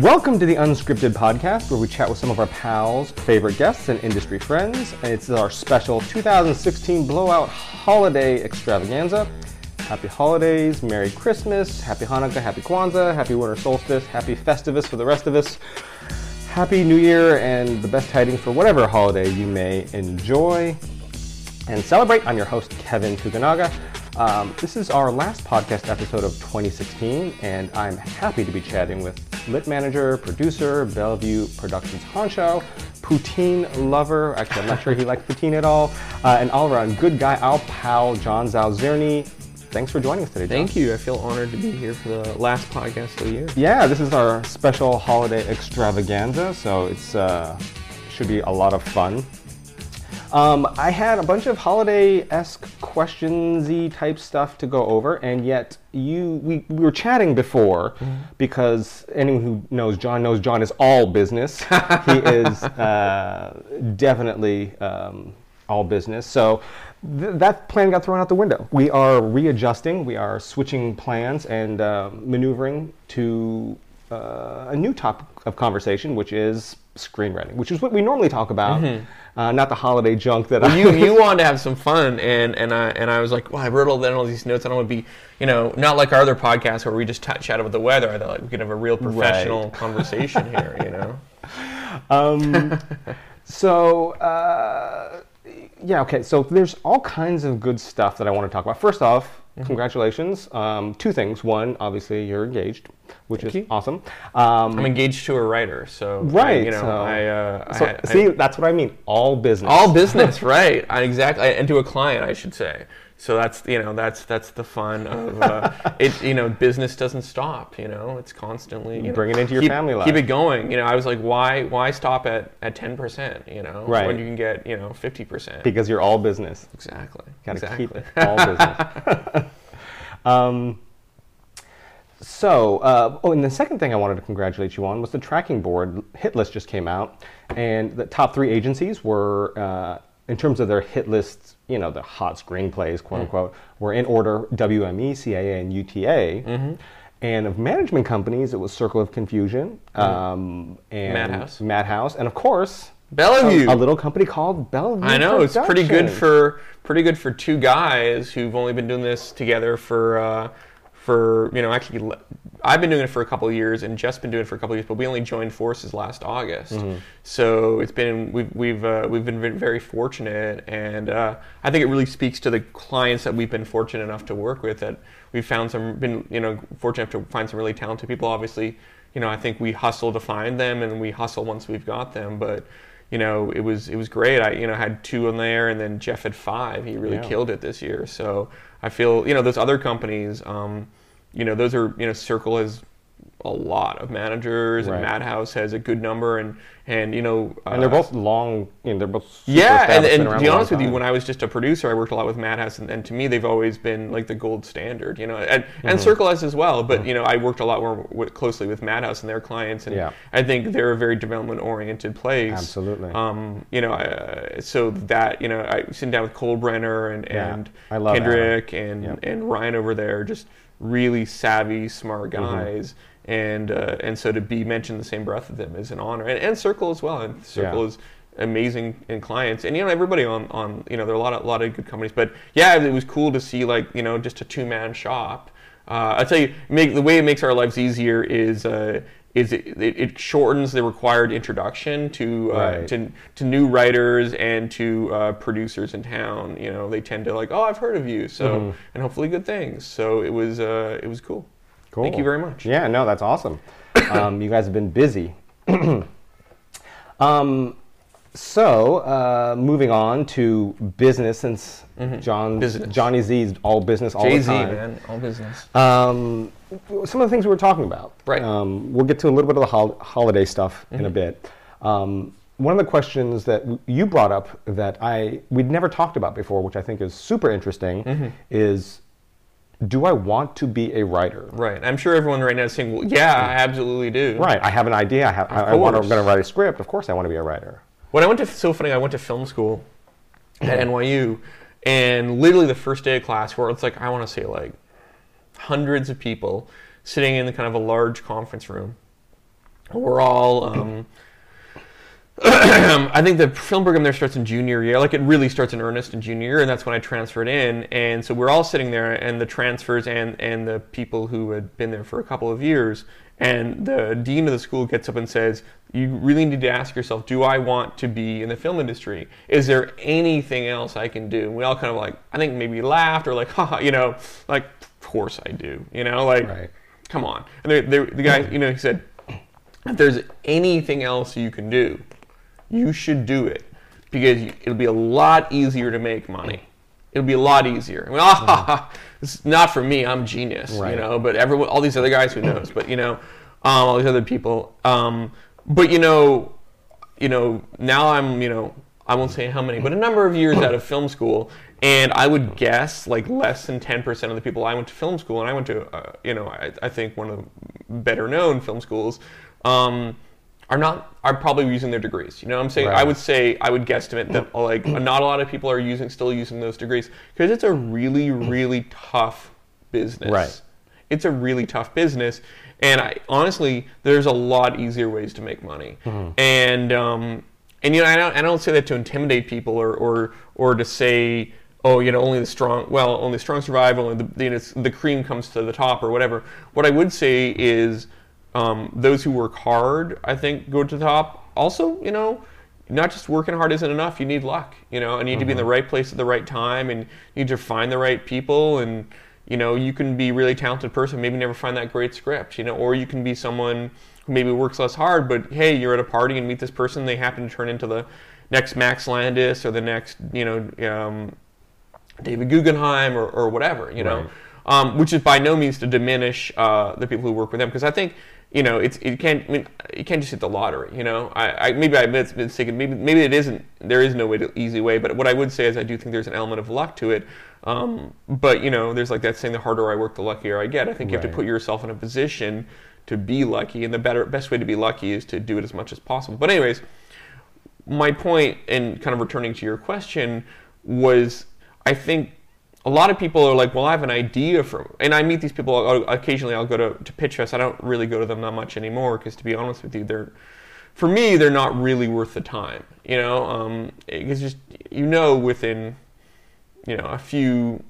Welcome to the Unscripted Podcast, where we chat with some of our pals, favorite guests, and industry friends. And it's our special 2016 Blowout Holiday Extravaganza. Happy holidays, Merry Christmas, Happy Hanukkah, Happy Kwanzaa, Happy Winter Solstice, Happy Festivus for the rest of us. Happy New Year and the best tidings for whatever holiday you may enjoy and celebrate. I'm your host, Kevin Fukunaga. Um, this is our last podcast episode of 2016, and I'm happy to be chatting with lit manager, producer, Bellevue Productions honcho, poutine lover. Actually, I'm not sure he likes poutine at all, uh, and all around good guy, our pal, John Zaozirny. Thanks for joining us today, John. Thank you. I feel honored to be here for the last podcast of the year. Yeah, this is our special holiday extravaganza, so it's uh, should be a lot of fun. Um, I had a bunch of holiday-esque questionsy type stuff to go over, and yet you we, we were chatting before because anyone who knows John knows John is all business. he is uh, definitely um, all business. So th- that plan got thrown out the window. We are readjusting. We are switching plans and uh, maneuvering to uh, a new topic of conversation, which is screenwriting, which is what we normally talk about, uh, not the holiday junk that I. You you wanted to have some fun, and and I and I was like, well, I wrote all all these notes. I don't want to be, you know, not like our other podcasts where we just t- chat about the weather. I thought like we could have a real professional conversation here, you know. Um, so, uh, yeah, okay. So there's all kinds of good stuff that I want to talk about. First off, Mm-hmm. Congratulations. Um, two things. One, obviously, you're engaged, which is you. awesome. Um, I'm engaged to a writer, so I- right. you know, so, I, uh, so I, I- see, that's what I mean. All business. all business, right? I, exactly, and to a client, I should say. So that's you know that's that's the fun of uh, it. You know, business doesn't stop. You know, it's constantly you know, Bring it into your keep, family life. Keep it going. You know, I was like, why why stop at at ten percent? You know, Right. when you can get you know fifty percent. because you're all business. Exactly. Got to exactly. keep it all business. um, so, uh, oh, and the second thing I wanted to congratulate you on was the tracking board hit list just came out, and the top three agencies were, uh, in terms of their hit lists, you know, the hot screenplays, quote unquote, were in order WME, CAA, and UTA. And of management companies, it was Circle of Confusion, um, and Madhouse. Madhouse, and of course, Bellevue. a, a little company called Bellevue. I know it's pretty good for pretty good for two guys who've only been doing this together for uh, for you know actually I've been doing it for a couple of years and Jeff's been doing it for a couple of years, but we only joined forces last August. Mm-hmm. So it's been we've we've uh, we've been very fortunate, and uh, I think it really speaks to the clients that we've been fortunate enough to work with that we've found some been you know fortunate enough to find some really talented people. Obviously, you know I think we hustle to find them, and we hustle once we've got them, but you know, it was it was great. I you know had two in there, and then Jeff had five. He really Yeah. killed it this year. So I feel you know those other companies, um, you know, those are you know Circle has a lot of managers, Right. and Madhouse has a good number, and and you know, And they're uh, both long, you know, they're both yeah, and, and to be honest with you, when I was just a producer, I worked a lot with Madhouse, and, and to me, they've always been like the gold standard, you know, and, Mm-hmm. and Circle has as well. But you know, I worked a lot more w- closely with Madhouse and their clients, and Yeah. I think they're a very development-oriented place. Absolutely. Um, you know, uh, so that you know, I sitting down with Kolbrenner and Yeah, and I love Kendrick and Yep. and Ryan over there, just really savvy, smart Mm-hmm. guys. And uh, and so to be mentioned in the same breath of them is an honor, and, and Circle as well. And Circle Yeah. is amazing in clients and you know everybody on on you know there are a lot of a lot of good companies but yeah it was cool to see like you know just a two man shop uh, I tell you make the way it makes our lives easier is uh, is it, it, shortens the required introduction to uh, Right. to to new writers and to uh, producers in town you know they tend to like oh I've heard of you so Mm-hmm. and hopefully good things so it was uh, it was cool Cool. thank you very much Yeah, no, that's awesome. um, you guys have been busy. um, so, uh, moving on to business, since John Mm-hmm. Business. Johnny Z's all business all Jay the Z time. man all business Um, some of the things we were talking about. Right. Um, we'll get to a little bit of the hol- holiday stuff in Mm-hmm. a bit. Um, one of the questions that you brought up that I we'd never talked about before, which I think is super interesting, Mm-hmm. is do I want to be a writer? right I'm sure everyone right now is saying well yeah I absolutely do Right. I have an idea. I, have, I, I want to, course. going to write a script. Of course, I want to be a writer. When I went to so funny, I went to film school at NYU, and literally the first day of class, where it's like I want to say like hundreds of people sitting in the kind of a large conference room, we're all. Um, I think the film program there starts in junior year. Like it really starts in earnest in junior year, and that's when I transferred in. And so we're all sitting there, and the transfers and and the people who had been there for a couple of years. And the dean of the school gets up and says, "You really need to ask yourself: Do I want to be in the film industry? Is there anything else I can do?" And we all kind of like, I think maybe laughed or like, "Haha," you know, like, "Of course I do," you know, like, Right. come on. And the, the, the guy, you know, he said, if there's anything else you can do, you should do it because it'll be a lot easier to make money. It'll be a lot easier. I mean, ah, it's not for me. I'm genius, Right. you know. But everyone, all these other guys, who knows? But you know, um, all these other people. Um, but you know, you know, now I'm, you know, I won't say how many, but a number of years out of film school, and I would guess like less than 10% of the people I went to film school, and I went to, uh, you know, I, I think one of the better known film schools, um, are not are probably using their degrees. You know, what I'm saying I would say I would guesstimate that like not a lot of people are using still using those degrees because it's a really really tough business. Right. It's a really tough business, and I honestly there's a lot easier ways to make money, and um, and you know I don't I don't say that to intimidate people or or or to say oh you know only the strong well only the strong survive only the you know, the cream comes to the top or whatever. What I would say is um, those who work hard, I think, go to the top. Also, you know, not just working hard isn't enough. You need luck. You know, and you need to be in the right place at the right time, and you need to find the right people. And you know, you can be a really talented person, maybe never find that great script. You know, or you can be someone who maybe works less hard, but hey, you're at a party and meet this person. They happen to turn into the next Max Landis or the next, you know, um, David Guggenheim or, or whatever, you know, Right. um, which is by no means to diminish uh, the people who work with them because I think you know it's it can't I mean you can't just hit the lottery, you know. I, I maybe I made a mistake, maybe maybe it isn't. There is no way to, easy way, but what I would say is I do think there's an element of luck to it. Um, but you know, there's like that saying: the harder I work, the luckier I get. I think you have to put yourself in a position to be lucky, and the better best way to be lucky is to do it as much as possible. But anyways, my point in kind of returning to your question was I think a lot of people are like, well, I have an idea for, and I meet these people occasionally. I'll go to, to pitch fest. I don't really go to them that much anymore because, to be honest with you, they're for me they're not really worth the time. You know, um, it's just you know within you know a few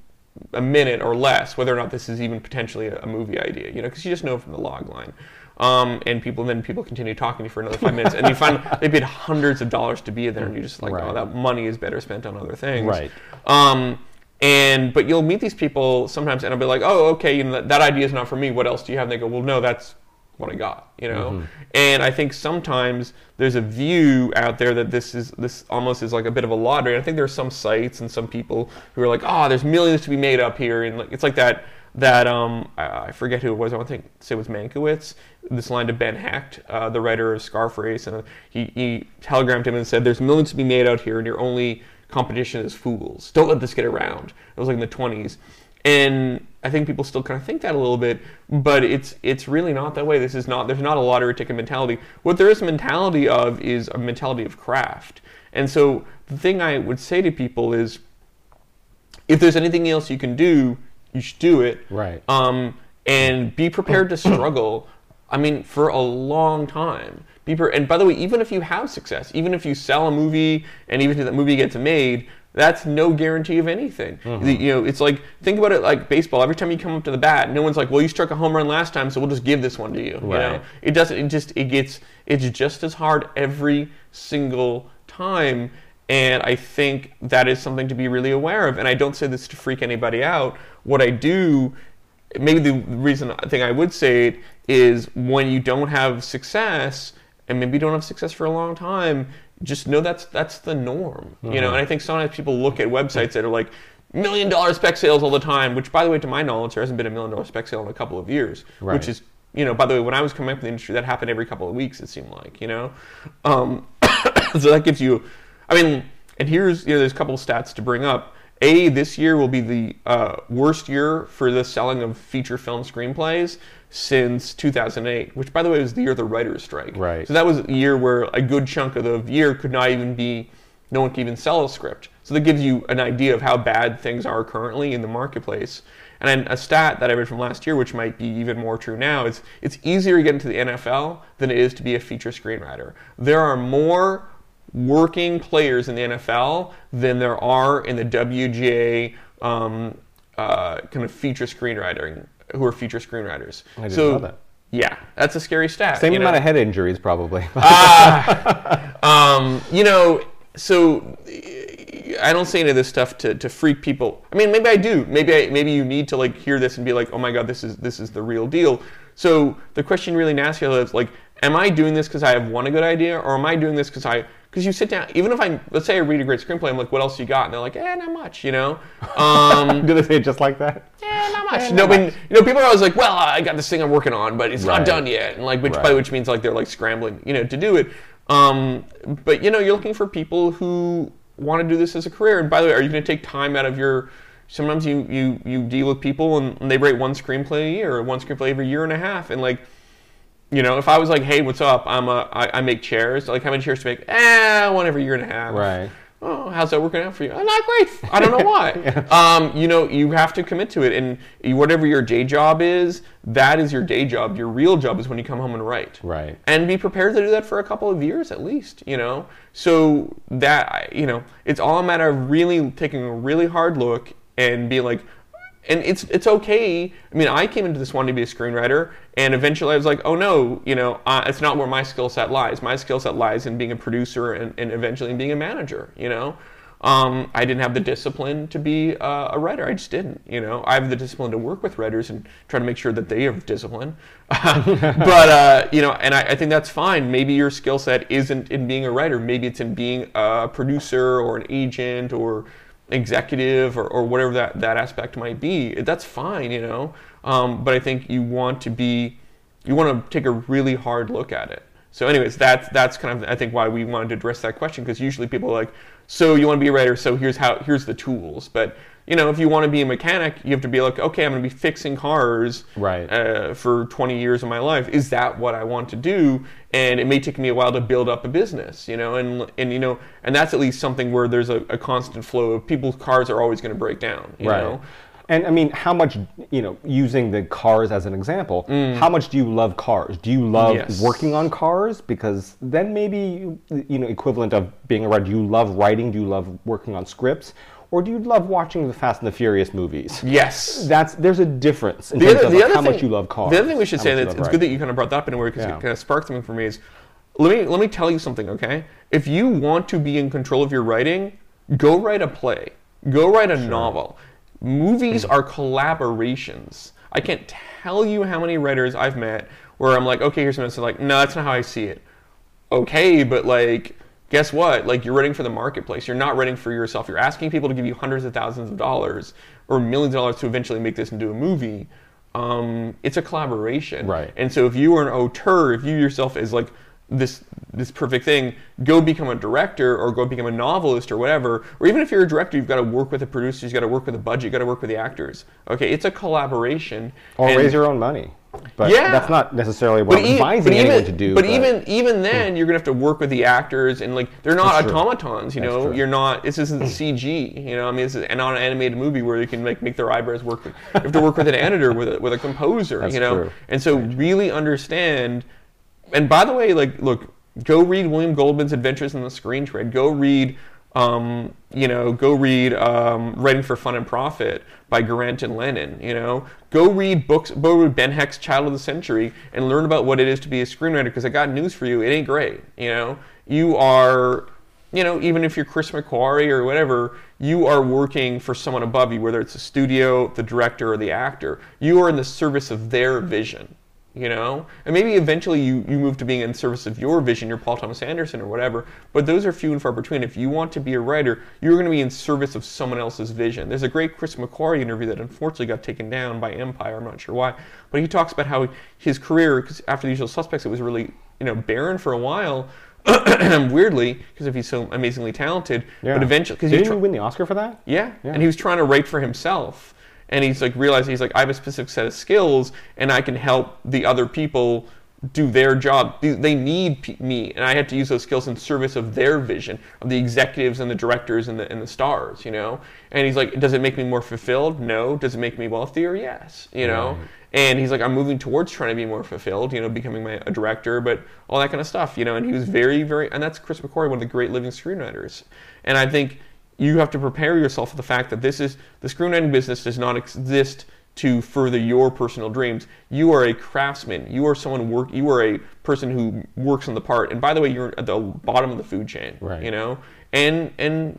a minute or less whether or not this is even potentially a, a movie idea. You know, because you just know from the log line. Um, and people then people continue talking to you for another five minutes, and you find they paid hundreds of dollars to be there, and you're just like, Right. oh, that money is better spent on other things. Right. Um, and but you'll meet these people sometimes, and I'll be like, oh, okay, you know, that, that idea is not for me. What else do you have? And they go, well, no, that's what I got. You know. And I think sometimes there's a view out there that this is this almost is like a bit of a lottery. I think there are some sites and some people who are like, oh, there's millions to be made up here, and like it's like that. That um, I, I forget who it was. I want to think, say it was Mankiewicz. This line to Ben Hecht, uh, the writer of Scarface, and he, he telegrammed him and said, "There's millions to be made out here, and you're only competition is fools. Don't let this get around." It was like in the 20s, and I think people still kind of think that a little bit, but it's it's really not that way. This is not there's not a lottery ticket mentality. What there is a mentality of is a mentality of craft. And so the thing I would say to people is, if there's anything else you can do, you should do it. Right. Um, and be prepared to struggle. I mean, for a long time. And by the way, even if you have success, even if you sell a movie, and even if that movie gets made, that's no guarantee of anything. Mm-hmm. You know, it's like think about it like baseball. Every time you come up to the bat, no one's like, "Well, you struck a home run last time, so we'll just give this one to you." You know, Right. it doesn't. It just it gets it's just as hard every single time. And I think that is something to be really aware of. And I don't say this to freak anybody out. What I do, maybe the reason I think I would say it is when you don't have success, and maybe you don't have success for a long time, just know that's that's the norm. You know, and I think sometimes people look at websites that are like million dollar spec sales all the time, which by the way, to my knowledge, there hasn't been a million dollar spec sale in a couple of years, Right. which is you know, by the way, when I was coming up in the industry, that happened every couple of weeks. It seemed like, you know, um, so that gives you. I mean, and here's you know, there's a couple of stats to bring up. A, this year will be the uh, worst year for the selling of feature film screenplays since 2008, which, by the way, was the year of the writer's strike. Right. So that was a year where a good chunk of the year could not even be, no one could even sell a script. So that gives you an idea of how bad things are currently in the marketplace. And a stat that I read from last year, which might be even more true now, is it's easier to get into the NFL than it is to be a feature screenwriter. There are more working players in the NFL than there are in the WGA um, uh, kind of feature screenwriting who are feature screenwriters. I didn't so know that. yeah, that's a scary stat. Same you know? amount of head injuries, probably. um, you know, so I don't say any of this stuff to, to freak people. I mean, maybe I do. Maybe I, maybe you need to like hear this and be like, oh my god, this is this is the real deal. So the question really nasty is like, am I doing this because I have one a good idea, or am I doing this because I because you sit down, even if I let's say I read a great screenplay, I'm like, what else you got? And they're like, eh, not much, you know. Um, Do they say it just like that? Eh, not much. no, but you know, people are always like, "Well, I got this thing I'm working on, but it's Right. not done yet," and like, which by which means like they're like scrambling, you know, to do it. Um, but you know, you're looking for people who want to do this as a career. And by the way, are you going to take time out of your? Sometimes you you you deal with people and, and they write one screenplay a year or one screenplay every year and a half, and like. You know, if I was like, "Hey, what's up? I'm a, I, I make chairs. Like, how many chairs to make? Eh, one every year and a half. Right. Oh, how's that working out for you? "Oh, not great. I don't know why. um, you know, you have to commit to it, and whatever your day job is, that is your day job. Your real job is when you come home and write. Right. And be prepared to do that for a couple of years at least. You know, so that you know, it's all a matter of really taking a really hard look and being like. And it's it's okay. I mean, I came into this wanting to be a screenwriter, and eventually I was like, oh no, you know, uh, it's not where my skill set lies. My skill set lies in being a producer and, and eventually in being a manager. You know, um, I didn't have the discipline to be uh, a writer. I just didn't. You know, I have the discipline to work with writers and try to make sure that they have discipline. but uh, you know, and I, I think that's fine. Maybe your skill set isn't in being a writer. Maybe it's in being a producer or an agent or executive or, or whatever that, that aspect might be. That's fine. You know, um, but I think you want to be you want to take a really hard look at it. So, anyways, that's that's kind of I think why we wanted to address that question because usually people are like, so you want to be a writer, so here's how here's the tools. But you know, if you want to be a mechanic, you have to be like, okay, I'm going to be fixing cars Right. uh, for 20 years of my life. Is that what I want to do? And it may take me a while to build up a business, you know, and and you know, and that's at least something where there's a, a constant flow of people's cars are always going to break down, you Right. know. And I mean, how much, you know, using the cars as an example, how much do you love cars? Do you love Mm. Yes. working on cars? Because then maybe, you you know, equivalent of being a writer, do you love writing? Do you love working on scripts? Or do you love watching the Fast and the Furious movies? Yes. That's there's a difference in the terms other, of the like, how thing, much you love cars. The other thing we should say that love it's good that you kind of brought that up in a way because Yeah. it kind of sparked something for me. Is let me let me tell you something, okay? If you want to be in control of your writing, go write a play, go write a novel. Movies mm. are collaborations. I can't tell you how many writers I've met where I'm like, okay, here's something. So like, no, that's not how I see it okay, but like, guess what? Like, you're writing for the marketplace. You're not writing for yourself. You're asking people to give you hundreds of thousands of dollars or millions of dollars to eventually make this into a movie. Um, it's a collaboration, Right. And so, if you are an auteur, if you yourself is like this this perfect thing, go become a director or go become a novelist or whatever. Or even if you're a director, you've got to work with the producers, you've got to work with the budget, you've got to work with the actors. Okay, it's a collaboration. Or And- raise your own money. But Yeah. that's not necessarily what I'm e- advising anyone to do. But, even even hmm. then, you're gonna have to work with the actors, and like they're not automatons. You That's know, true. you're not. This isn't hmm. CG. You know, I mean, this is not an animated movie where you can like make their eyebrows work. With, you have to work with an editor, with a, with a composer. That's you know, true. and so really understand. And by the way, like, look, go read William Goldman's Adventures in the Screen Trade. Go read. Um, you know, go read um, Writing for Fun and Profit by Garant and Lennon. You know, go read books. Go read Ben Hecht's Child of the Century and learn about what it is to be a screenwriter. Because I got news for you, it ain't great. You know, you are. You know, even if you're Chris McQuarrie or whatever, you are working for someone above you, whether it's a studio, the director, or the actor. You are in the service of their vision you know and maybe eventually you, you move to being in service of your vision you're paul thomas anderson or whatever but those are few and far between if you want to be a writer you're going to be in service of someone else's vision there's a great chris mcquarrie interview that unfortunately got taken down by empire i'm not sure why but he talks about how his career 'cause after the usual suspects it was really you know barren for a while weirdly because if he's so amazingly talented yeah. but eventually because didn't you win the Oscar for that? yeah. And he was trying to write for himself. And he's like realizing he's like, I have a specific set of skills and I can help the other people do their job. They- need me, and I have to use those skills in service of their vision, of the executives and the directors and the and the stars. You know. And he's like, does it make me more fulfilled? No. Does it make me wealthier? Yes. You know. Right. And he's like, I'm moving towards trying to be more fulfilled, you know, becoming my, a director, but all that kind of stuff, you know. And he was very, very, and that's Chris McQuarrie, one of the great living screenwriters. And I think you have to prepare yourself for the fact that this is the screenwriting business does not exist to further your personal dreams. You are a craftsman. You are someone work. You are a person who works on the part. And by the way, you're at the bottom of the food chain. Right. You know, and and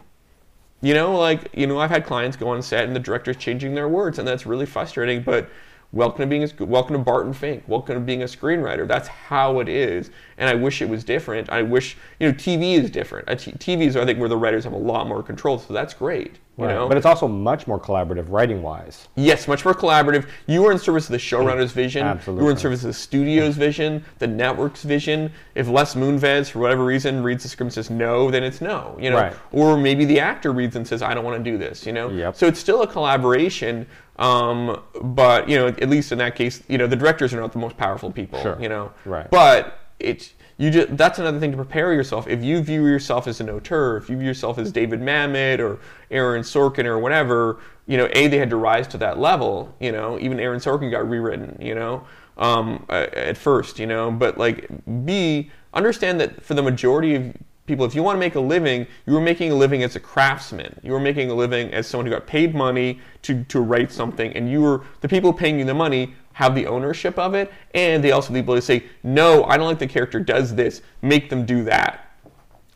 you know, like you know, I've had clients go on set and the director's changing their words, and that's really frustrating. But welcome to being a, welcome to Barton Fink. Welcome to being a screenwriter. That's how it is, and I wish it was different. I wish you know, TV is different. T- TV is I think where the writers have a lot more control, so that's great. You Right. know, But it's also much more collaborative writing wise. Yes, much more collaborative. You are in service of the showrunner's vision. Absolutely. You are in service of the studio's vision, the network's vision. If Les Moonves, for whatever reason, reads the script and says no, then it's no. You know, Right. or maybe the actor reads and says I don't want to do this. You know, Yep. so it's still a collaboration. Um, but you know, at least in that case, you know, the directors are not the most powerful people. Sure. You know, Right. But it's you just that's another thing to prepare yourself. If you view yourself as an auteur, if you view yourself as David Mamet or Aaron Sorkin or whatever, you know, a they had to rise to that level. You know, even Aaron Sorkin got rewritten. You know, um, at first. You know, but like b understand that for the majority of people, if you want to make a living, you were making a living as a craftsman. You were making a living as someone who got paid money to, to write something, and you were the people paying you the money have the ownership of it, and they also have the ability to say, no, I don't like the character does this, make them do that.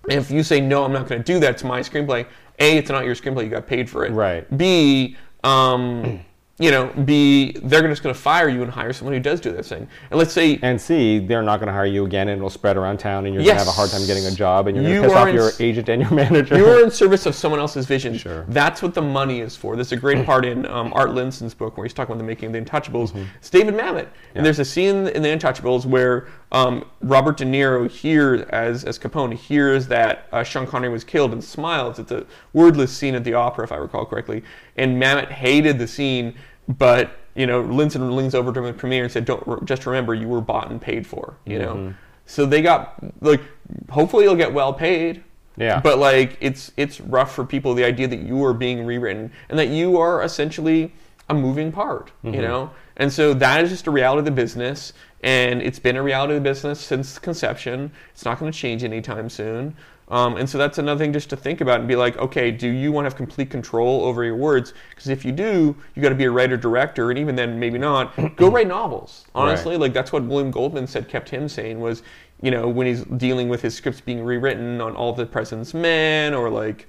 And if you say no, I'm not going to do that, it's my screenplay. A, it's not your screenplay, you got paid for it. Right. B, um, you know, B, they're just going to fire you and hire someone who does do this thing. And let's say And C, they're not going to hire you again, and it'll spread around town, and you're going to have a hard time getting a job, and you're going to You piss off in your agent and your manager. You are in service of someone else's vision. Sure. That's what the money is for. There's a great part in um, Art Linson's book where he's talking about the making of the Untouchables. Mm-hmm. It's David Mamet. And there's a scene in the Untouchables where um, Robert De Niro hears, as, as Capone, hears that uh, Sean Connery was killed and smiles. It's a wordless scene at the opera, if I recall correctly. And Mamet hated the scene, but you know, Linson leans over to the premiere and said, "Don't just remember, you were bought and paid for." You Mm-hmm. know, so they got like, hopefully, you'll get well paid. Yeah. But like it's it's rough for people the idea that you are being rewritten and that you are essentially a moving part, Mm-hmm. you know? And so that is just a reality of the business and it's been a reality of the business since conception. It's not going to change anytime soon. Um, and so that's another thing just to think about and be like, okay, do you want to have complete control over your words? Because if you do, you got to be a writer director, and even then, maybe not. Go write novels. Honestly, like that's what William Goldman said kept him sane was, you know, when he's dealing with his scripts being rewritten on All the President's Men or like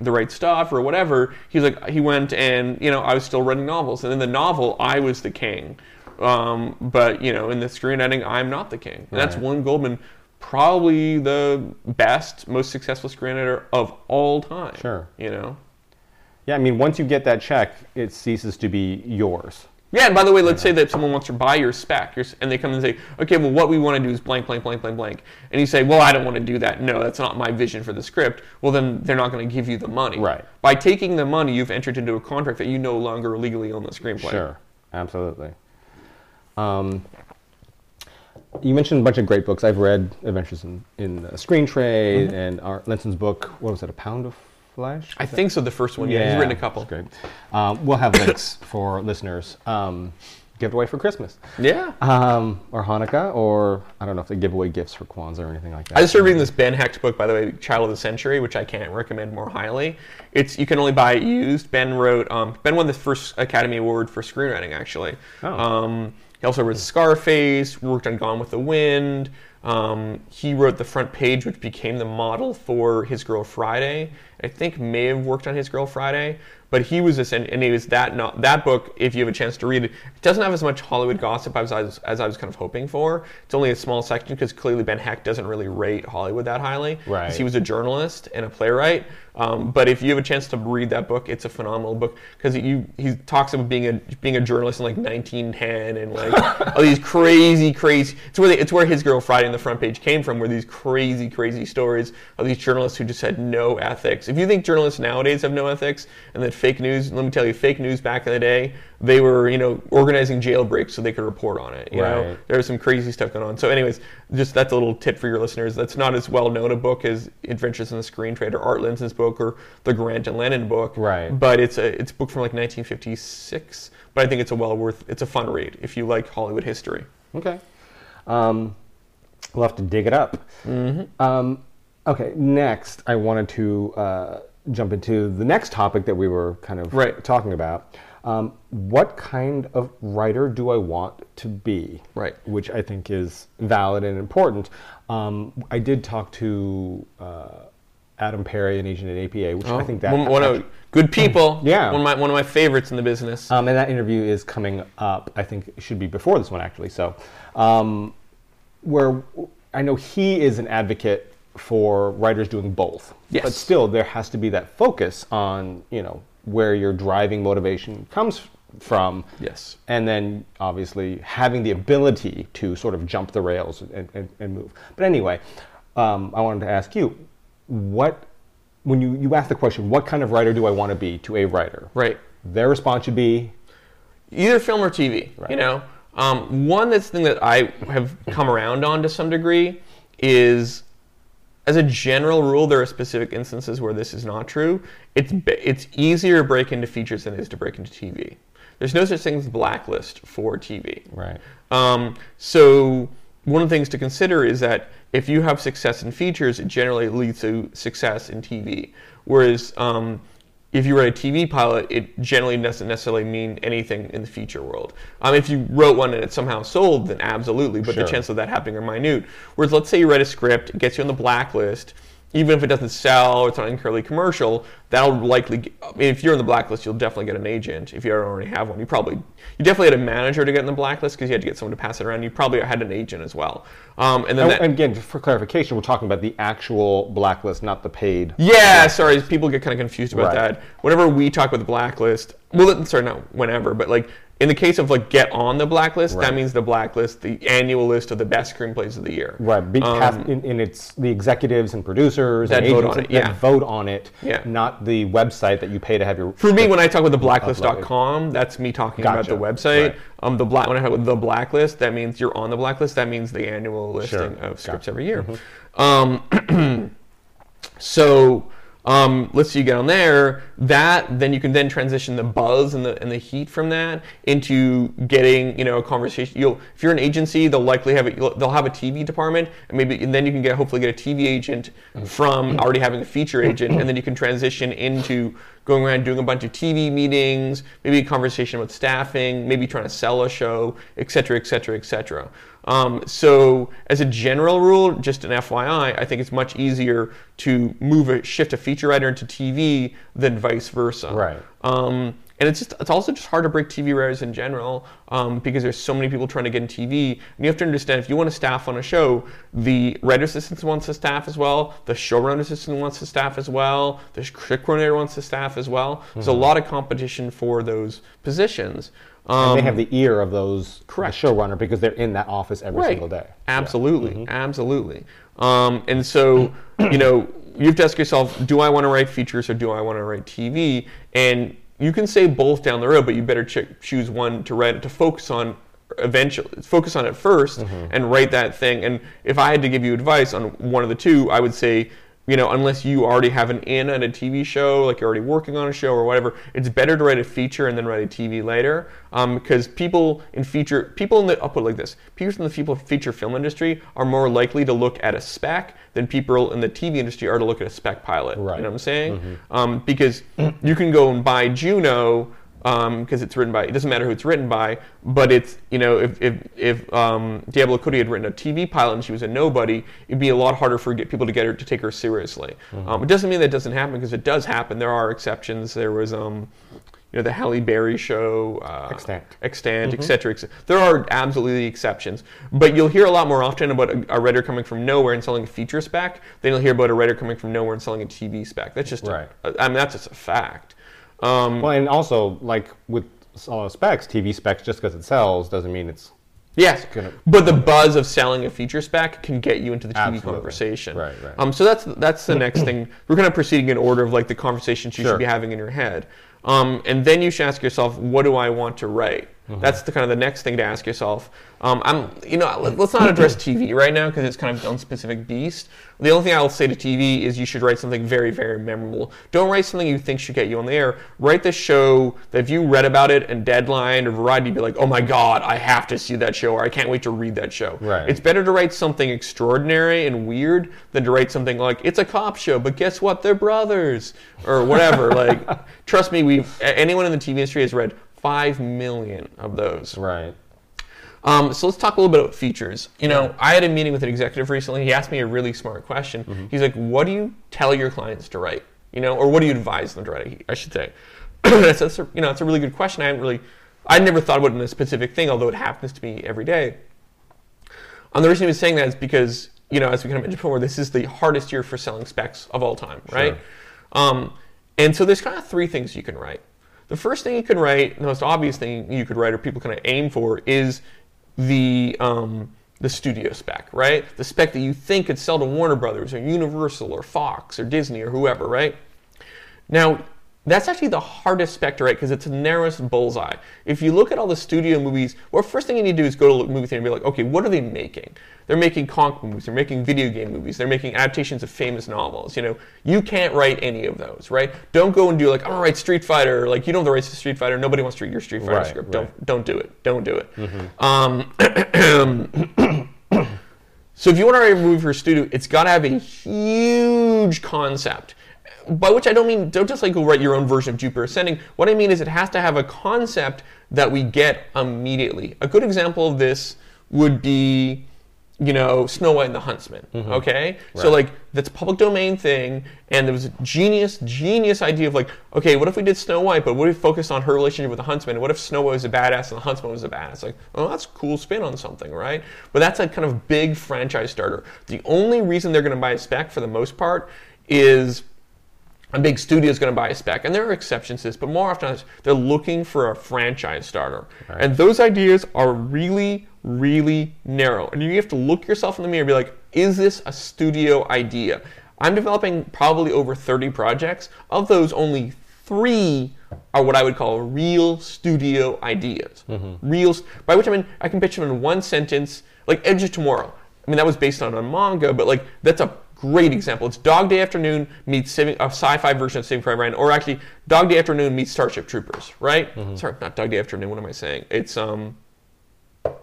the right stuff or whatever. He's like he went and you know I was still writing novels, and in the novel I was the king. Um, but you know in the screenwriting I'm not the king. And that's William Goldman, probably the best, most successful screenwriter of all time. Sure. You know. yeah, I mean, once you get that check, it ceases to be yours. Yeah, and by the way, let's say that someone wants to buy your spec, your, and they come and say, okay, well, what we want to do is blank, blank, blank, blank, blank. And you say, well, I don't want to do that. No, that's not my vision for the script. Well, then they're not going to give you the money. Right. By taking the money, you've entered into a contract that you no longer legally own the screenplay. Sure, absolutely. Um, you mentioned a bunch of great books. I've read Adventures in, in the Screen Trade and Art Linson's book. What was it? A Pound of Flesh? I think so, the first one. Yeah, he's written a couple. That's great. Um, we'll have links for listeners. Um, give away for Christmas, Yeah. um, or Hanukkah, or I don't know if they give away gifts for Kwanzaa or anything like that. I just started reading this Ben Hecht book, by the way, Child of the Century, which I can't recommend more highly. It's you can only buy it used. Ben wrote. Um, ben won the first Academy Award for screenwriting, actually. Oh. Um, he also wrote Scarface. Worked on Gone with the Wind. Um, he wrote the front page, which became the model for His Girl Friday. I think may have worked on His Girl Friday, but he was this, and, and he was that. Not that book. If you have a chance to read it, it doesn't have as much Hollywood gossip as I was, as I was kind of hoping for. It's only a small section because clearly Ben Hecht doesn't really rate Hollywood that highly. Right. He was a journalist and a playwright. Um, but if you have a chance to read that book, it's a phenomenal book because he talks about being a being a journalist in like 1910 and like all these crazy crazy. It's where they, it's where his girl Friday on the front page came from. Where these crazy crazy stories of these journalists who just had no ethics. If you think journalists nowadays have no ethics and that fake news. Let me tell you, fake news back in the day, they were you know organizing jailbreaks so they could report on it. You know, there was some crazy stuff going on. So, anyways, just that's a little tip for your listeners. That's not as well known a book as Adventures in the Screen Trade or Art Linson's book or the Garant and Lennon book. Right. But it's a it's a book from like 1956. But I think it's a well worth. It's a fun read if you like Hollywood history. Okay. Um, we'll have to dig it up. Um, okay, next, I wanted to uh, jump into the next topic that we were kind of Right. talking about. Um, what kind of writer do I want to be? Right. Which I think is valid and important. Um, I did talk to uh, Adam Perry, an agent at APA, which I think that one, one of good people. Yeah. One of my one of my favorites in the business. Um, and that interview is coming up. I think it should be before this one, actually. So, um, where I know he is an advocate for writers doing both. Yes. But still, there has to be that focus on you know where your driving motivation comes from. Yes. And then obviously having the ability to sort of jump the rails and, and, and move. But anyway, um, I wanted to ask you, what when you, you ask the question, what kind of writer do I want to be to a writer? Right. Their response should be, either film or TV. Right. You know, um, one that's thing that I have come around on to some degree is, as a general rule, there are specific instances where this is not true. It's it's easier to break into features than it is to break into TV. There's no such thing as a blacklist for TV. right. Um, so one of the things to consider is that if you have success in features, it generally leads to success in TV. Whereas um, if you write a TV pilot, it generally doesn't necessarily mean anything in the feature world. Um, if you wrote one and it somehow sold, then absolutely, but Sure. the chances of that happening are minute. Whereas let's say you write a script, it gets you on the blacklist. Even if it doesn't sell it's not incredibly commercial, that'll likely. I mean, if you're in the blacklist, you'll definitely get an agent. If you already have one, you probably you definitely had a manager to get in the blacklist because you had to get someone to pass it around. You probably had an agent as well. Um, and then And, that, and again, for clarification, we're talking about the actual blacklist, not the paid. Yeah, sorry, people get kind of confused about Right. that. Whenever we talk about the blacklist, well, sorry, not whenever, but like in the case of like get on the blacklist, Right. that means the blacklist, the annual list of the best screenplays of the year. Right, be, Um, in, in it's the executives and producers That and vote on it, yeah. vote on it, Yeah. not the website that you pay to have your. For me, when I talk about the blacklist.com, that's me talking about the website. Right. Um, the black when I talk about the blacklist, that means you're on the blacklist. That means the annual listing Sure. of scripts Gotcha. every year. Um, so um, let's say you get on there. That then you can then transition the buzz and the and the heat from that into getting you know a conversation. You'll if you're an agency, they'll likely have it. They'll have a TV department, and maybe and then you can get hopefully get a TV agent from already having a feature agent, and then you can transition into going around doing a bunch of TV meetings, maybe a conversation with staffing, maybe trying to sell a show, et cetera, et cetera, et cetera. Um, so, as a general rule, just an FYI, I think it's much easier to move a shift a feature writer into TV than vice versa. Right. Um, and it's just it's also just hard to break TV writers in general um, because there's so many people trying to get in TV. And you have to understand if you want to staff on a show, the writer assistant wants to staff as well, the showrunner assistant wants to staff as well, the script coordinator wants to staff as well. There's a lot of competition for those positions. Um, and they have the ear of those correct. the showrunner because they're in that office every single day. Absolutely, absolutely. Um, and so, you know, you have to ask yourself, do I want to write features or do I want to write TV? And you can say both down the road, but you better ch- choose one to write to focus on eventually focus on it 1st and write that thing and if i had to give you advice on one of the two i would say you know, unless you already have an in at a TV show, like you're already working on a show or whatever, it's better to write a feature and then write a TV later. Um, because people in feature, people in the, I'll put it like this: people in the people feature film industry are more likely to look at a spec than people in the TV industry are to look at a spec pilot. Right. You know what I'm saying? Um, because you can go and buy Juno because it's written by it doesn't matter who it's written by but it's you know if if, if um, Diablo Cody had written a TV pilot and she was a nobody it'd be a lot harder for get people to get her to take her seriously. Um, it doesn't mean that doesn't happen because it does happen. There are exceptions. There was um you know the Halle Berry show uh, Extant. extant et cetera, et there are absolutely exceptions but you'll hear a lot more often about a, a writer coming from nowhere and selling a feature spec than you'll hear about a writer coming from nowhere and selling a TV spec. That's just a- Right. I mean that's just a fact um, Well, and also like with uh, specs, TV specs, just because it sells doesn't mean it's Yes, gonna- but the buzz of selling a feature spec can get you into the TV Absolutely. conversation. Right, right. Um, so that's that's the next thing. We're kind of proceeding in order of like the conversations you Sure. should be having in your head. Um, and then you should ask yourself, what do I want to write? That's the kind of the next thing to ask yourself. Um, I'm, you know, let- let's not address TV right now because it's kind of its own specific beast. The only thing I'll say to TV is you should write something very, very memorable. Don't write something you think should get you on the air. Write the show that if you read about it in Deadline or Variety, you'd be like, oh my god, I have to see that show, or I can't wait to read that show. Right. It's better to write something extraordinary and weird than to write something like it's a cop show, but guess what? They're brothers or whatever. like, trust me, we anyone in the TV industry has read five million of those. Right. Um, so let's talk a little bit about features. You know, I had a meeting with an executive recently. He asked me a really smart question. He's like, "What do you tell your clients to write? You know, or what do you advise them to write?" I should say. I said, "That's a- "You know, it's a really good question. I hadn't really, I never thought about it in a specific thing, although it happens to me every day." Um, the reason he was saying that is because, you know, as we kind of mentioned before, this is the hardest year for selling specs of all time, right? Um, and so there's kind of three things you can write. The first thing you can write, the most obvious thing you could write, or people kind of aim for, is the um, the studio spec, right? The spec that you think could sell to Warner Brothers or Universal or Fox or Disney or whoever, right? Now, that's actually the hardest spec to write because it's the narrowest bullseye. If you look at all the studio movies, well, first thing you need to do is go to a movie theater and be like, okay, what are they making? They're making comic movies, they're making video game movies, they're making adaptations of famous novels. You know, you can't write any of those, right? Don't go and do like, I'm gonna write Street Fighter. Like, you don't have the rights to Street Fighter. Nobody wants to read your Street Fighter Right, script. right. Don't don't do it. Don't do it. Um, so if you want to write a movie for a studio, it's got to have a huge concept. By which I don't mean don't just like go write your own version of Jupiter Ascending. What I mean is it has to have a concept that we get immediately. A good example of this would be, you know, Snow White and the Huntsman. Mm-hmm. Okay, so like that's a public domain thing, and there was a genius, genius idea of like, okay, what if we did Snow White, but what if we focused on her relationship with the Huntsman? And What if Snow White was a badass and the Huntsman was a badass? Like, oh, that's a cool spin on something, right? But that's a kind of big franchise starter. The only reason they're going to buy a spec for the most part is a big studio is going to buy a spec, and there are exceptions to this, but more often than not, they're looking for a franchise starter, and those ideas are really, really narrow. And you have to look yourself in the mirror and be like, "Is this a studio idea?" I'm developing probably over 30 projects. Of those, only three are what I would call real studio ideas. Mm-hmm. Real, by which I mean I can pitch them in one sentence, like Edge of Tomorrow. I mean that was based on a manga, but like that's a great example. It's Dog Day Afternoon meets Saving, a sci-fi version of Saving Private Ryan, or actually Dog Day Afternoon meets Starship Troopers, right? Sorry, not Dog Day Afternoon. What am I saying? It's um,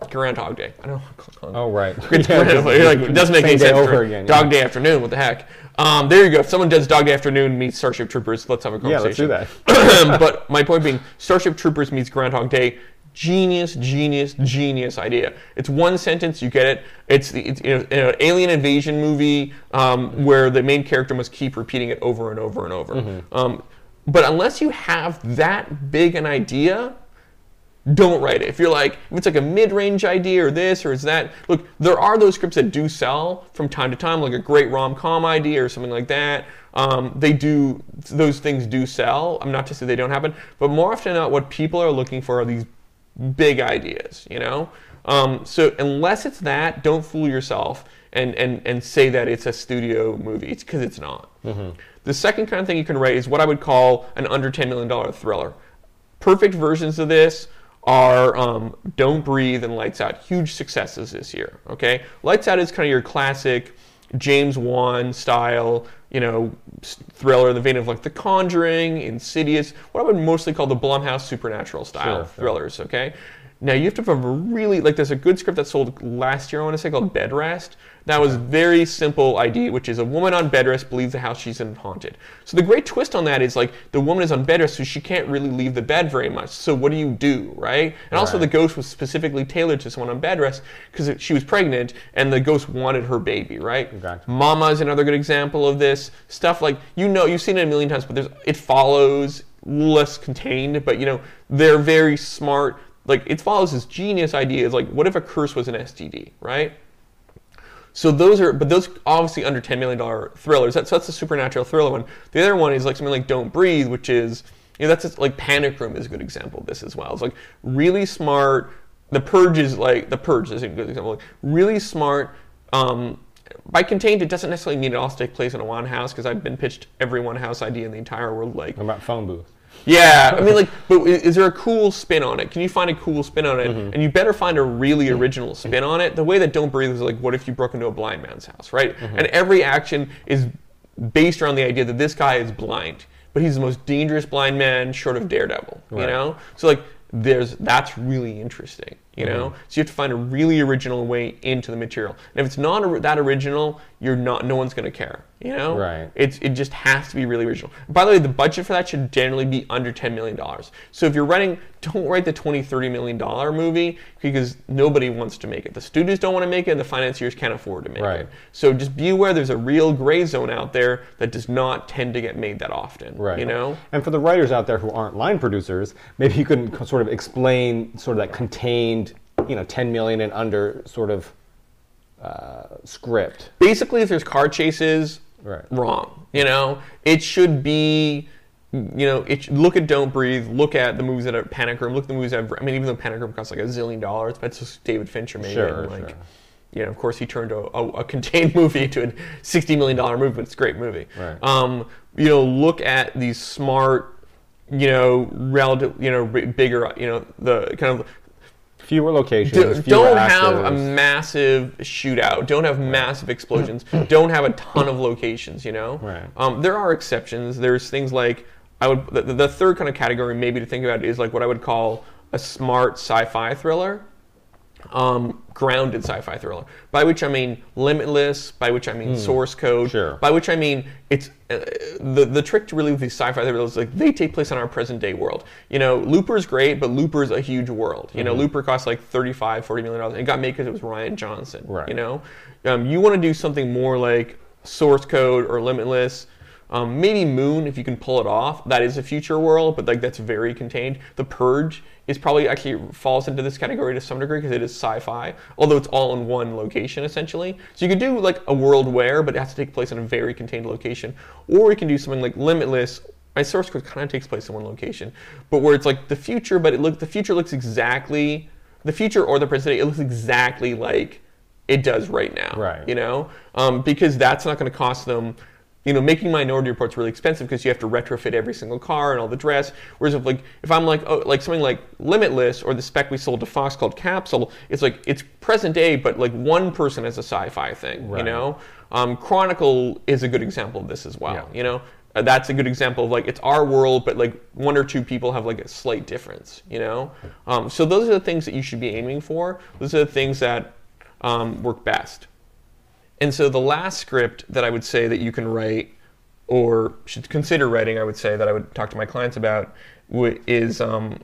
Groundhog Day. I don't know. Oh, right. Day. Like, it doesn't make any sense. over again, Dog yeah. Day Afternoon. What the heck? Um, there you go. If someone does Dog Day Afternoon meets Starship Troopers, let's have a conversation. Yeah, let's do that. but my point being, Starship Troopers meets Groundhog Day. Genius, genius, genius idea. It's one sentence, you get it. It's the it's, you know, an alien invasion movie um, where the main character must keep repeating it over and over and over. Mm-hmm. Um, but unless you have that big an idea, don't write it. If you're like, if it's like a mid-range idea or this or is that, look, there are those scripts that do sell from time to time, like a great rom-com idea or something like that. Um, they do, those things do sell. I'm not to say they don't happen, but more often than not, what people are looking for are these big ideas, you know? Um, so unless it's that, don't fool yourself and, and, and say that it's a studio movie. It's because it's not. The second kind of thing you can write is what I would call an under $10 million thriller. Perfect versions of this are um, Don't Breathe and Lights Out. Huge successes this year. Okay, Lights Out is kind of your classic James Wan style, you know, thriller in the vein of like The Conjuring, Insidious, what I would mostly call the Blumhouse supernatural style Sure, thrillers. Okay. Now you have to have a really like there's a good script that sold last year I want to say called Bed Rest. That was very simple idea, which is a woman on bed rest believes the house she's in is haunted. So the great twist on that is like the woman is on bed rest, so she can't really leave the bed very much. So what do you do, right? And also the ghost was specifically tailored to someone on bed rest because she was pregnant and the ghost wanted her baby, right? Gotcha. Mama is another good example of this stuff. Like you know, you've seen it a million times, but there's it follows less contained, but you know they're very smart. Like it follows this genius idea. Is like, what if a curse was an STD, right? So those are, but those obviously under ten million dollar thrillers. That's that's the supernatural thriller one. The other one is like something like Don't Breathe, which is you know that's just, like Panic Room is a good example of this as well. It's like really smart. The Purge is like the Purge is a good example. Like really smart. Um, by contained, it doesn't necessarily mean it all takes place in a one house because I've been pitched every one house idea in the entire world. Like What about phone booth? Yeah, I mean, like, but is there a cool spin on it? Can you find a cool spin on it? Mm-hmm. And you better find a really mm-hmm. original spin on it. The way that Don't Breathe is like, what if you broke into a blind man's house, right? Mm-hmm. And every action is based around the idea that this guy is blind, but he's the most dangerous blind man short of Daredevil, you know? So like, there's that's really interesting, you know. Mm-hmm. So you have to find a really original way into the material. And if it's not or- that original, you're not. No one's gonna care, you know. Right. It's it just has to be really original. By the way, the budget for that should generally be under ten million dollars. So if you're writing, don't write the 20 30 million dollar movie because nobody wants to make it. The studios don't want to make it, and the financiers can't afford to make Right. it. So just be aware there's a real gray zone out there that does not tend to get made that often. Right. You know. And for the writers out there who aren't line producers, maybe you can sort of explain sort of that contained, you know, 10 million and under sort of uh, script. basically if there's car chases Right. wrong you know it should be you know it look at don't breathe look at the movies that are panic room look at the movies that have, i mean even though panic room costs like a zillion dollars but it's just david fincher made Sure, and, like sure. you know of course he turned a, a, a contained movie into a 60 million dollar movie but it's a great movie Right. um you know look at these smart you know relative you know b- bigger you know the kind of Fewer locations. fewer not have a massive shootout. Don't have massive explosions. don't have a ton of locations. You know. Right. Um, there are exceptions. There's things like I would. The, the third kind of category maybe to think about is like what I would call a smart sci-fi thriller. Um, grounded sci-fi thriller, by which I mean limitless, by which I mean source code, Sure. by which I mean it's uh, the the trick to really with these sci-fi thrillers is like they take place in our present day world. You know, Looper's great, but Looper's a huge world. You know, Mm-hmm. Looper cost like 35, 40 million dollars. It got made because it was Rian Johnson. Right. You know, um, you want to do something more like source code or limitless. Um, maybe Moon, if you can pull it off, that is a future world, but like that's very contained. The Purge is probably actually falls into this category to some degree because it is sci-fi, although it's all in one location essentially. So you could do like a world where, but it has to take place in a very contained location, or you can do something like Limitless. My source code kind of takes place in one location, but where it's like the future, but it look the future looks exactly the future or the present day. It looks exactly like it does right now. Right. You know, um, because that's not going to cost them. You know, making Minority Report's really expensive because you have to retrofit every single car and all the dress. Whereas if like if I'm like oh like something like Limitless or the spec we sold to Fox called Capsule, it's like it's present day, but like one person has a sci-fi thing. You know, um, Chronicle is a good example of this as well. Yeah. You know, Uh, that's a good example of like it's our world, but like one or two people have like a slight difference. You know, um, so those are the things that you should be aiming for. Those are the things that um, work best. And so the last script that I would say that you can write or should consider writing, I would say that I would talk to my clients about is um,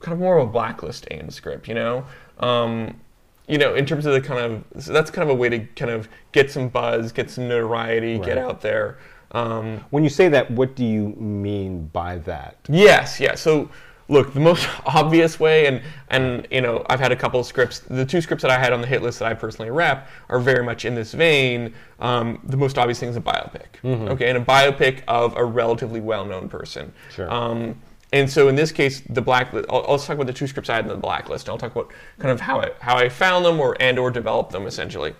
kind of more of a blacklist aimed script. You know, um, you know, in terms of the kind of so that's kind of a way to kind of get some buzz, get some notoriety, get out there. Um, When you say that, what do you mean by that? Yes, yeah. So look, the most obvious way, and and you know, I've had a couple of scripts. The two scripts that I had on the hit list that I personally rep are very much in this vein. Um, the most obvious thing is a biopic, okay, and a biopic of a relatively well-known person. Sure. Um, and so in this case, the black. I'll, I'll talk about the two scripts I had in the blacklist. I'll talk about kind of how I how I found them or and or developed them essentially.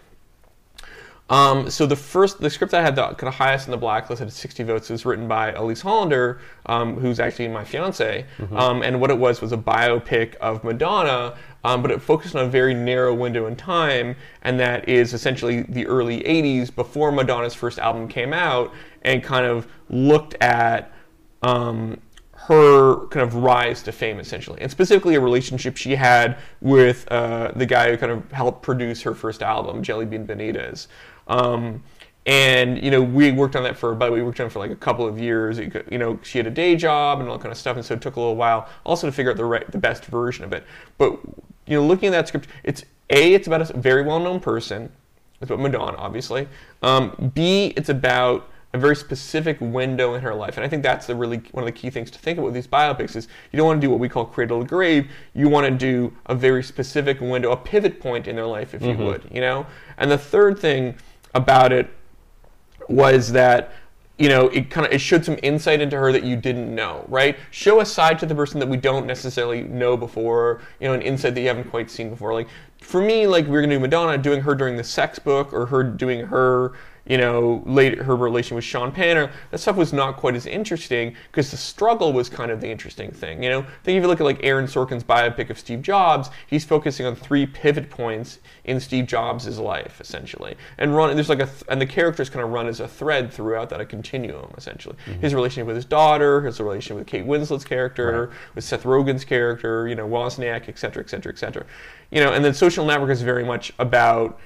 Um, so the first, the script I had the kind of highest in the blacklist had 60 votes. Was written by Elise Hollander, um, who's actually my fiance. Um, and what it was was a biopic of Madonna, um, but it focused on a very narrow window in time, and that is essentially the early 80s before Madonna's first album came out, and kind of looked at um, her kind of rise to fame essentially, and specifically a relationship she had with uh, the guy who kind of helped produce her first album, Jellybean Benitez. Um, and you know, we worked on that for about we worked on it for like a couple of years. You know, she had a day job and all that kind of stuff, and so it took a little while also to figure out the right, the best version of it. But you know, looking at that script, it's a, it's about a very well-known person. It's about Madonna, obviously. Um, B, it's about a very specific window in her life, and I think that's the really one of the key things to think about with these biopics is you don't want to do what we call cradle to grave. You want to do a very specific window, a pivot point in their life, if you would, you know. And the third thing about it was that you know it kind of it showed some insight into her that you didn't know right? Show a side to the person that we don't necessarily know before you know an insight that you haven't quite seen before. Like for me like we are gonna do madonna doing her during the sex book or her doing her you know, later her relation with Sean Penn, that stuff was not quite as interesting because the struggle was kind of the interesting thing. You know, I think if you look at like Aaron Sorkin's biopic of Steve Jobs, he's focusing on three pivot points in Steve Jobs' life essentially, and run. There's like a th- and the characters kind of run as a thread throughout that a continuum essentially. Mm-hmm. His relationship with his daughter, his relationship with Kate Winslet's character, right. with Seth Rogen's character, you know, Wozniak, et cetera, et cetera, et cetera. You know, and then Social Network is very much about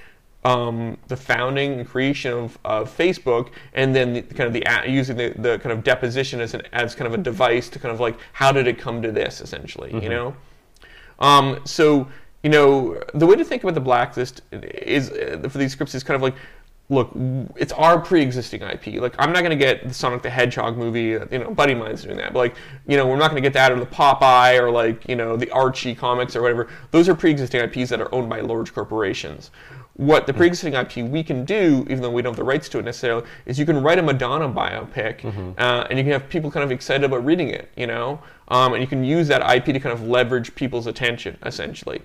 um, the founding and creation of, of Facebook, and then the, kind of the using the, the kind of deposition as an as kind of a device to kind of like how did it come to this essentially, mm-hmm. you know? Um, so you know the way to think about the blacklist is uh, for these scripts is kind of like look, it's our pre-existing IP. Like, I'm not going to get the Sonic the Hedgehog movie. You know, buddy mine's doing that. But like, you know, we're not going to get that or the Popeye or like, you know, the Archie comics or whatever. Those are pre-existing IPs that are owned by large corporations what the pre-existing IP we can do, even though we don't have the rights to it necessarily, is you can write a Madonna biopic, mm-hmm. uh, and you can have people kind of excited about reading it, you know, um, and you can use that IP to kind of leverage people's attention, essentially.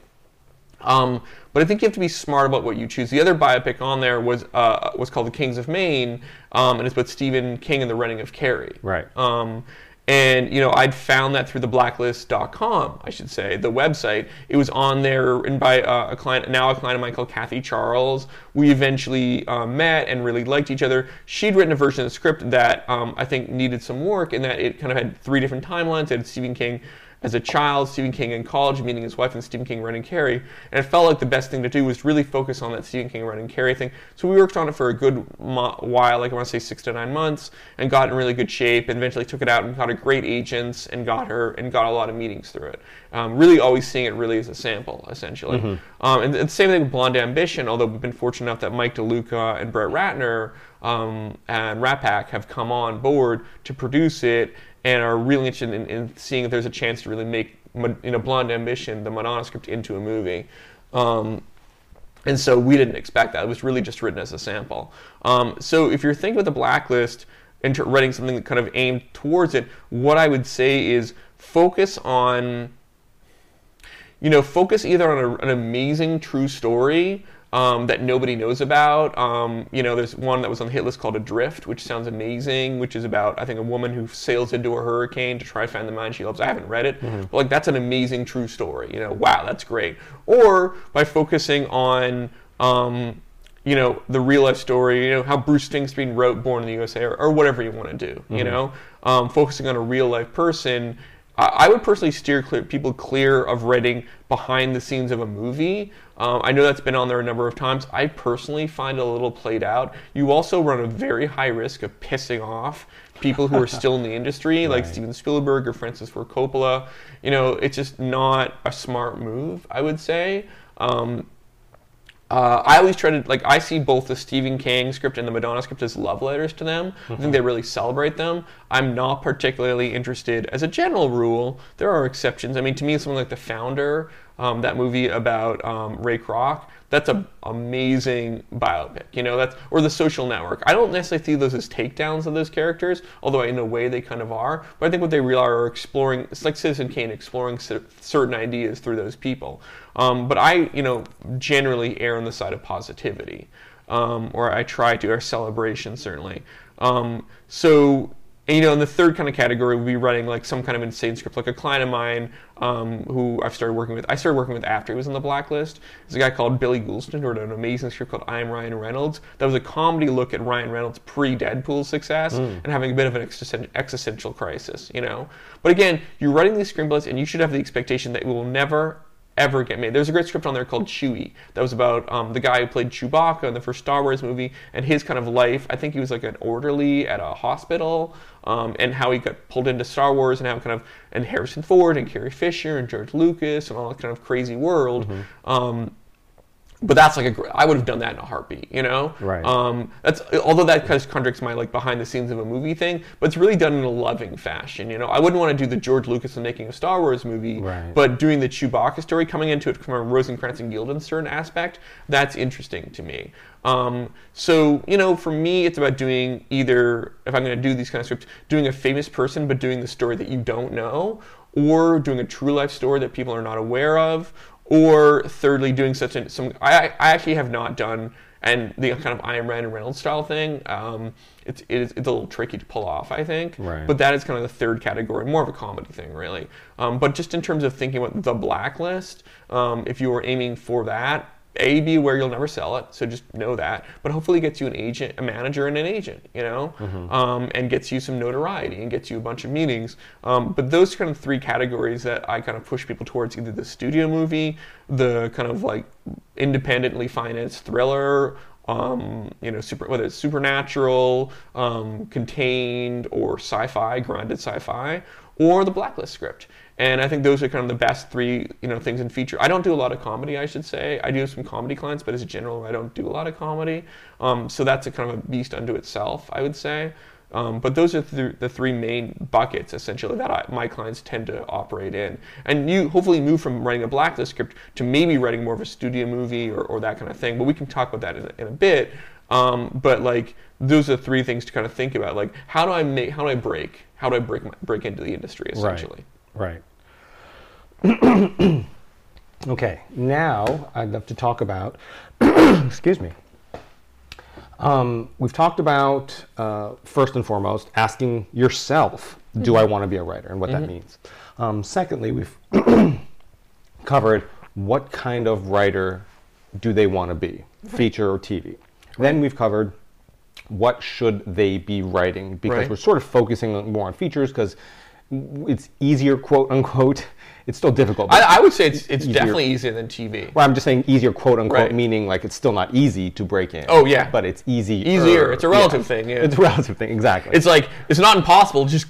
Um, but I think you have to be smart about what you choose. The other biopic on there was uh, was called The Kings of Maine, um, and it's about Stephen King and the Running of Carrie. Right. Um, and you know, I'd found that through the blacklist.com, I should say, the website. It was on there and by uh, a client, now a client of mine called Kathy Charles. We eventually uh, met and really liked each other. She'd written a version of the script that um, I think needed some work, in that it kind of had three different timelines. It had Stephen King as a child, Stephen King in college, meeting his wife, and Stephen King running Carrie. And it felt like the best thing to do was really focus on that Stephen King running Carrie thing. So we worked on it for a good while, like I want to say six to nine months, and got in really good shape. And eventually took it out and got a great agent and got her and got a lot of meetings through it. Um, really, always seeing it really as a sample, essentially. Mm-hmm. Um, and, and, the same thing with Blonde Ambition. Although we've been fortunate enough that Mike DeLuca and Brett Ratner um, and RatPac have come on board to produce it and are really interested in, in, seeing if there's a chance to really make you know Blonde Ambition, the Madonna script, into a movie. Um, and so we didn't expect that. It was really just written as a sample. Um, so if you're thinking of the blacklist and writing something that kind of aimed towards it, what I would say is focus on, you know, focus either on a, an amazing true story um, that nobody knows about. Um, you know, there's one that was on the hit list called Adrift, which sounds amazing, which is about I think a woman who sails into a hurricane to try to find the man she loves. I haven't read it, mm-hmm. but like that's an amazing true story. You know, wow, that's great. Or by focusing on um, you know the real life story, you know how Bruce Springsteen wrote "Born in the USA" or, or whatever you want to do. Mm-hmm. You know, um, focusing on a real life person. I would personally steer clear, people clear of writing behind the scenes of a movie um, I know that's been on there a number of times. I personally find it a little played out. You also run a very high risk of pissing off people who are still in the industry, like Steven Spielberg or Francis Ford Coppola. You know, it's just not a smart move, I would say. Um, uh, I always try to like I see both the Stephen King script and the Madonna script as love letters to them. Mm-hmm. I think they really celebrate them. I'm not particularly interested, as a general rule. There are exceptions. I mean, to me, something like The Founder um, that movie about um, Ray Kroc. That's an amazing biopic, you know. That's or The Social Network. I don't necessarily see those as takedowns of those characters, although in a way they kind of are. But I think what they really are are exploring. It's like Citizen Kane, exploring certain ideas through those people. Um, but I, you know, generally err on the side of positivity, um, or I try to, or celebration certainly. Um, so and, you know, in the third kind of category, we'll be running like some kind of insane script. Like a client of mine um, who I've started working with, I started working with after he was on the blacklist. There's a guy called Billy Goulston who wrote an amazing script called I Am Ryan Reynolds. That was a comedy look at Ryan Reynolds pre Deadpool success mm. and having a bit of an existential crisis, you know. But again, you're writing these screenplays and you should have the expectation that it will never ever get made. There's a great script on there called Chewie that was about um, the guy who played Chewbacca in the first Star Wars movie and his kind of life. I think he was like an orderly at a hospital um, and how he got pulled into Star Wars and how kind of and Harrison Ford and Carrie Fisher and George Lucas and all that kind of crazy world. Mm-hmm. Um, but that's like a I would have done that in a heartbeat, you know. Right. Um, that's although that kind of contradicts my like behind the scenes of a movie thing, but it's really done in a loving fashion. You know, I wouldn't want to do the George Lucas and making a Star Wars movie, right. but doing the Chewbacca story, coming into it from a Rosencrantz and Guildenstern aspect, that's interesting to me. Um, so you know, for me, it's about doing either if I'm going to do these kind of scripts, doing a famous person, but doing the story that you don't know, or doing a true life story that people are not aware of, or thirdly, doing such a some. I, I actually have not done and the kind of I Am Ryan Reynolds style thing. Um, it's, it is, it's a little tricky to pull off, I think. Right. But that is kind of the third category, more of a comedy thing, really. Um, but just in terms of thinking about the blacklist, um, if you were aiming for that, a, be aware you'll never sell it, so just know that. But hopefully, it gets you an agent, a manager, and an agent, you know, um, and gets you some notoriety and gets you a bunch of meetings. Um, but those are kind of three categories that I kind of push people towards: either the studio movie, the kind of like independently financed thriller, um, you know, super, whether it's supernatural, um, contained, or sci-fi, grounded sci-fi, or the blacklist script. And I think those are kind of the best three, you know, things in feature. I don't do a lot of comedy, I should say. I do have some comedy clients, but as a general, I don't do a lot of comedy. Um, so that's a kind of a beast unto itself, I would say. Um, but those are th- the three main buckets essentially that I, my clients tend to operate in. And you hopefully move from writing a blacklist script to maybe writing more of a studio movie or, or that kind of thing. But we can talk about that in, a- in a bit. Um, but like those are three things to kind of think about. Like how do I make? How do I break? How do I break my, break into the industry essentially? Right. okay. Now I'd love to talk about. excuse me. Um, we've talked about uh, first and foremost asking yourself, "Do I want to be a writer?" and what that means. Um, secondly, we've covered what kind of writer do they want to be, feature or TV. Then we've covered what should they be writing because Right. we're sort of focusing more on features because it's easier, quote unquote. It's still difficult. but- I, I would say it's, it's Easier. definitely easier than TV. well, I'm just saying easier, quote unquote, Right. meaning like it's still not easy to break in. Oh, yeah. but it's easy. Easier. It's a relative thing, yeah. It's a relative thing. Exactly. It's like it's not impossible, just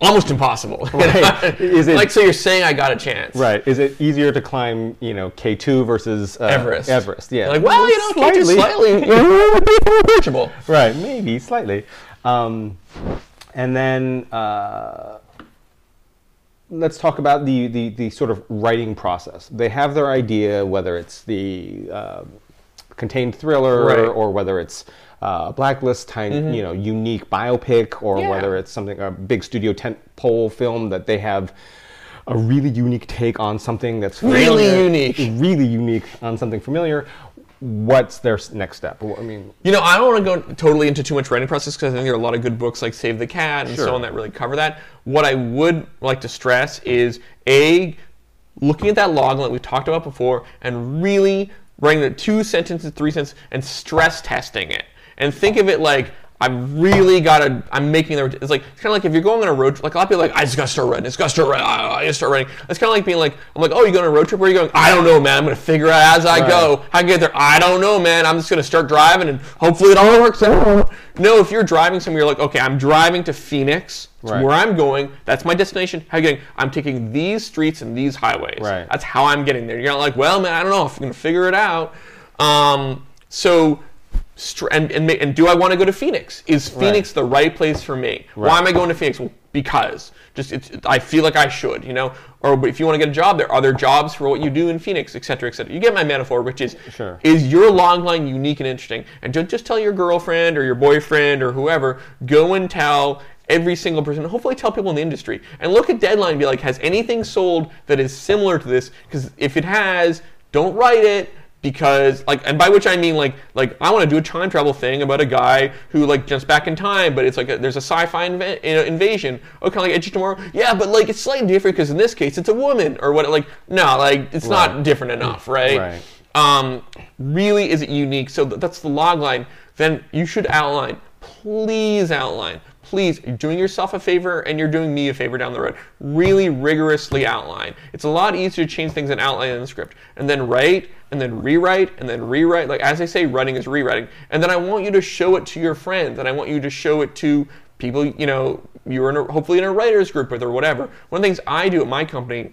almost impossible. Right. Is it- like so? You're saying I got a chance, right. Is it easier to climb, you know, K2 versus uh, Everest. Everest. Yeah. Like, well, you know, slightly, slightly approachable. right. Maybe slightly. Um, and then uh, let's talk about the, the the sort of writing process. They have their idea, whether it's the uh, contained thriller Right. Mm-hmm. or whether it's uh, blacklist time, you know, unique biopic, or Yeah. whether it's something a big studio tent pole film that they have a really unique take on something that's Really unique. really unique on something familiar. What's their next step? Well, I mean, You know, I don't want to go totally into too much writing process because I think there are a lot of good books like Save the Cat and Sure. so on that really cover that. What I would like to stress is a looking at that log line we talked about before and really writing the two sentences, three sentences, and stress testing it. And think of it like I've really got to. I'm making the. It's like it's kind of like if you're going on a road trip. Like a lot of people are like I just got to start writing. I just got to start writing. I just start writing. It's kind of like being like I'm like oh you going on a road trip? Where are you going? I don't know man. I'm gonna figure out as I Right. go. How to get there? I don't know man. I'm just gonna start driving and hopefully it all works out. No, if you're driving somewhere, you're like okay I'm driving to Phoenix. It's Right. where I'm going. That's my destination. How are you getting? I'm taking these streets and these highways. Right. That's how I'm getting there. You're not like, well, man, I don't know if I'm gonna figure it out. Um, so, and and, and do I want to go to Phoenix? Is Phoenix the right place for me? Why am I going to Phoenix? Well, because just it's, I feel like I should, you know. Or if you want to get a job there, are there jobs for what you do in Phoenix, et cetera, et cetera? You get my metaphor, which is Sure. is your log line unique and interesting? And don't just tell your girlfriend or your boyfriend or whoever. Go and tell every single person. Hopefully, tell people in the industry and look at Deadline and be like, has anything sold that is similar to this? Because if it has, don't write it because like and by which I mean like like I want to do a time travel thing about a guy who like jumps back in time but it's like a, there's a sci-fi know, invasion. Okay like Edge of Tomorrow? Yeah but like it's slightly different because in this case it's a woman or what like no like it's Right. not different enough right, Right. um really is it unique? So th- that's the log line. Then you should outline please outline please you're doing yourself a favor and you're doing me a favor down the road. Really rigorously outline. It's a lot easier to change things in outline than the script. And then write and then rewrite and then rewrite. Like as i say writing is rewriting. And then i want you to show it to your friends and i want you to show it to people you know you're in a, hopefully in a writers group with or whatever. One of the things i do at my company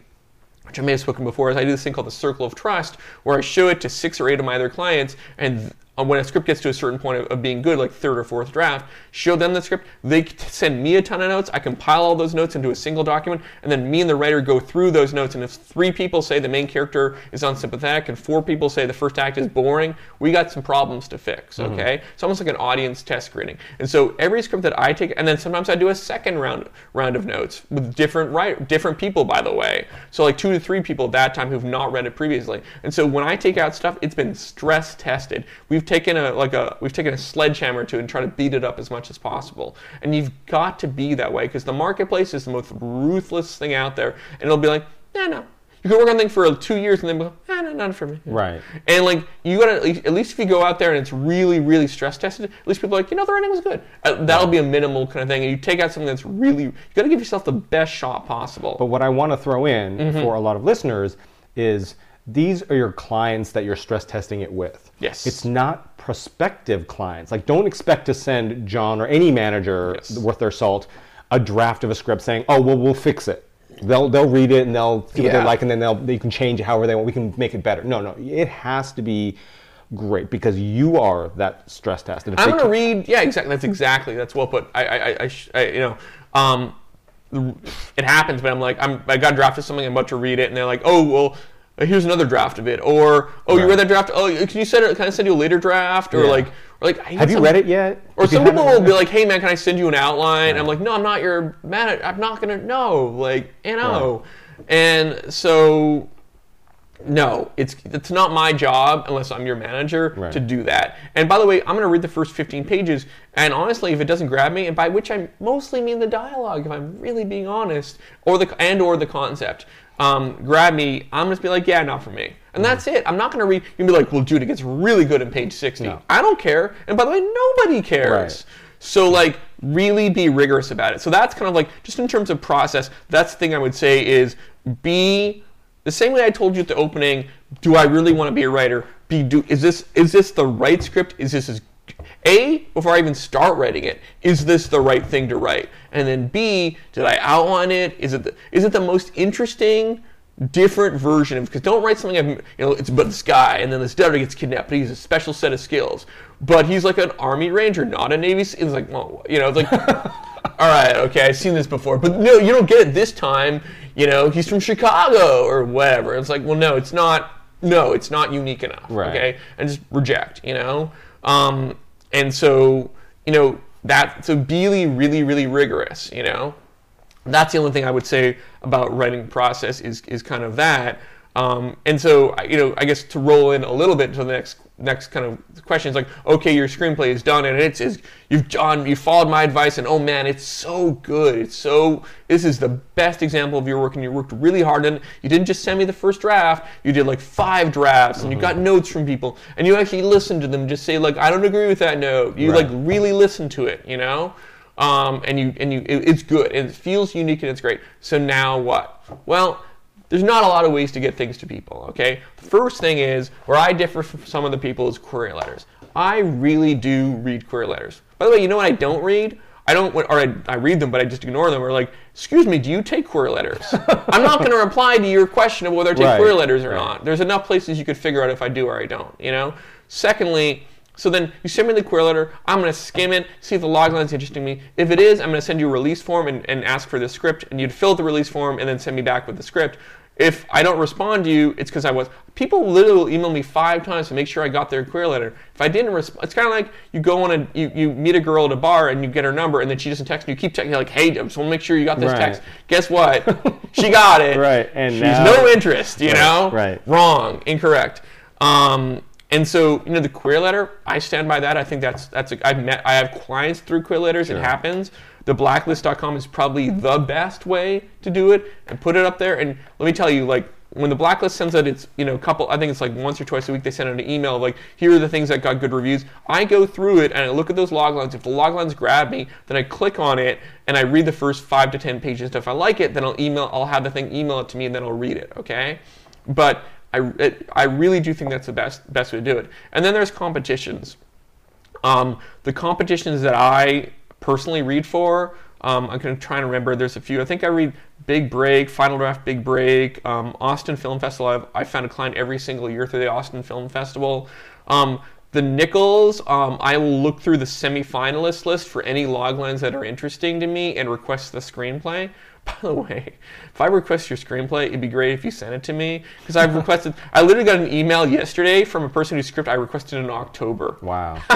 which I may have spoken before, is I do this thing called the circle of trust, where I show it to six or eight of my other clients, and Um, when a script gets to a certain point of, of being good, like third or fourth draft, show them the script. They send me a ton of notes. I compile all those notes into a single document, and then me and the writer go through those notes. And if three people say the main character is unsympathetic, and four people say the first act is boring, we got some problems to fix. Mm-hmm. Okay, it's almost like an audience test screening. And so every script that I take, and then sometimes I do a second round round of notes with different different people, by the way. So like two to three people at that time who've not read it previously. And so when I take out stuff, it's been stress tested. We've we've taken a like a we've taken a sledgehammer to it and try to beat it up as much as possible. And you've got to be that way because the marketplace is the most ruthless thing out there, and it'll be like, no, no. You can work on things for two years and then go, ah, no, not for me. Right. And like you gotta at least, at least if you go out there and it's really really stress tested, at least people are like you know the writing was good. Uh, that'll be a minimal kind of thing. And you take out something that's really you gotta give yourself the best shot possible. But what I want to throw in Mm-hmm. for a lot of listeners is these are your clients that you're stress testing it with. Yes. It's not prospective clients. Like, don't expect to send John or any manager Yes. worth their salt a draft of a script saying, "Oh, well, we'll fix it." They'll they'll read it and they'll see what they like, and then they'll they can change it however they want. We can make it better. No, no, it has to be great because you are that stress test. I'm gonna read. Yeah, exactly. That's exactly. That's well put. I, I, I, I, I you know, um, it happens. But I'm like, I'm, I got drafted something. I'm about to read it, and they're like, oh well. Here's another draft of it, or oh, you read that draft. Oh, can you send it? Can I send you a later draft? Or Yeah. like, or like, I Have you some- read it yet? Or If some people will be it- like, "Hey man, can I send you an outline?" I'm like, "No, I'm not your man. I'm not gonna know." Like, you oh. know, and so no, it's it's not my job unless I'm your manager Right. to do that. And by the way, I'm gonna read the first 15 pages, and honestly, if it doesn't grab me, and by which I mostly mean the dialogue, if I'm really being honest, or the and or the concept, um, grab me, I'm just be like, "Yeah, not for me." And that's it. I'm not going to read. You'll be like, well, dude, it gets really good in page 60. No. I don't care. And by the way, nobody cares. Right. So like really be rigorous about it. So that's kind of like just in terms of process, that's the thing I would say is be the same way I told you at the opening, do I really want to be a writer? Be do is this is this the right script? Is this as a, before I even start writing it, is this the right thing to write? And then B, did I outline it? Is it the, is it the most interesting, different version of? Because don't write something, I've, you know, it's about this guy, and then this debtor gets kidnapped, but he's a special set of skills. But he's like an Army Ranger, not a Navy. It's like, well, you know, it's like, all right, okay, I've seen this before, but no, you don't get it this time. You know, he's from Chicago or whatever. It's like, well, no, it's not. No, it's not unique enough. Right. Okay, and just reject. You know, um, and so you know that so be really, really, really rigorous. You know, that's the only thing I would say about writing process is is kind of that. Um, and so you know, I guess to roll in a little bit to the next next kind of question is like, okay, your screenplay is done and it's is you've done you followed my advice and oh man, it's so good. It's so this is the best example of your work and you worked really hard and you didn't just send me the first draft, you did like five drafts and you got notes from people and you actually listened to them just say like I don't agree with that note. You Right. like really listen to it, you know? um, and you and you it, it's good and it feels unique and it's great. So now what? Well, there's not a lot of ways to get things to people. Okay, the first thing is where I differ from some of the people is query letters. I really do read query letters. By the way, you know what I don't read? I don't, or I, I read them, but I just ignore them. Or like, excuse me, do you take query letters? I'm not going to reply to your question of whether I take Right, query letters or right. not. There's enough places you could figure out if I do or I don't. You know. Secondly, so then you send me the query letter. I'm going to skim it, see if the log line's interesting me. If it is, I'm going to send you a release form and, and ask for the script, and you'd fill out the release form and then send me back with the script. If I don't respond to you, it's because I was. People literally email me five times to make sure I got their query letter. If I didn't respond, it's kind of like you go on a you, you meet a girl at a bar and you get her number and then she doesn't text you. You keep texting like, hey, I just want to make sure you got this Right. text. Guess what? she got it. Right, and she's now- no interest. You Right, know. right. Wrong. Incorrect. Um, and so, you know, the query letter, I stand by that. I think that's that's. A, I've met, I have clients through query letters. It happens. The blacklist.com is probably the best way to do it and put it up there. And let me tell you, like when the blacklist sends out its, you know, couple. I think it's like once or twice a week they send out an email like, here are the things that got good reviews. I go through it and I look at those log lines. If the log lines grab me, then I click on it and I read the first five to ten pages. and If I like it, then I'll email. I'll have the thing email it to me and then I'll read it. Okay, but I, it, I really do think that's the best best way to do it. And then there's competitions. Um, the competitions that I personally read for, um, I'm going to try and remember. There's a few. I think I read Big Break, Final Draft, Big Break, um, Austin Film Festival. I've, I found a client every single year through the Austin Film Festival. Um, the Nicholls, um, I will look through the semifinalist list for any log lines that are interesting to me and request the screenplay. By the way, if I request your screenplay, it'd be great if you sent it to me because I've requested. I literally got an email yesterday from a person whose script I requested in October. Wow.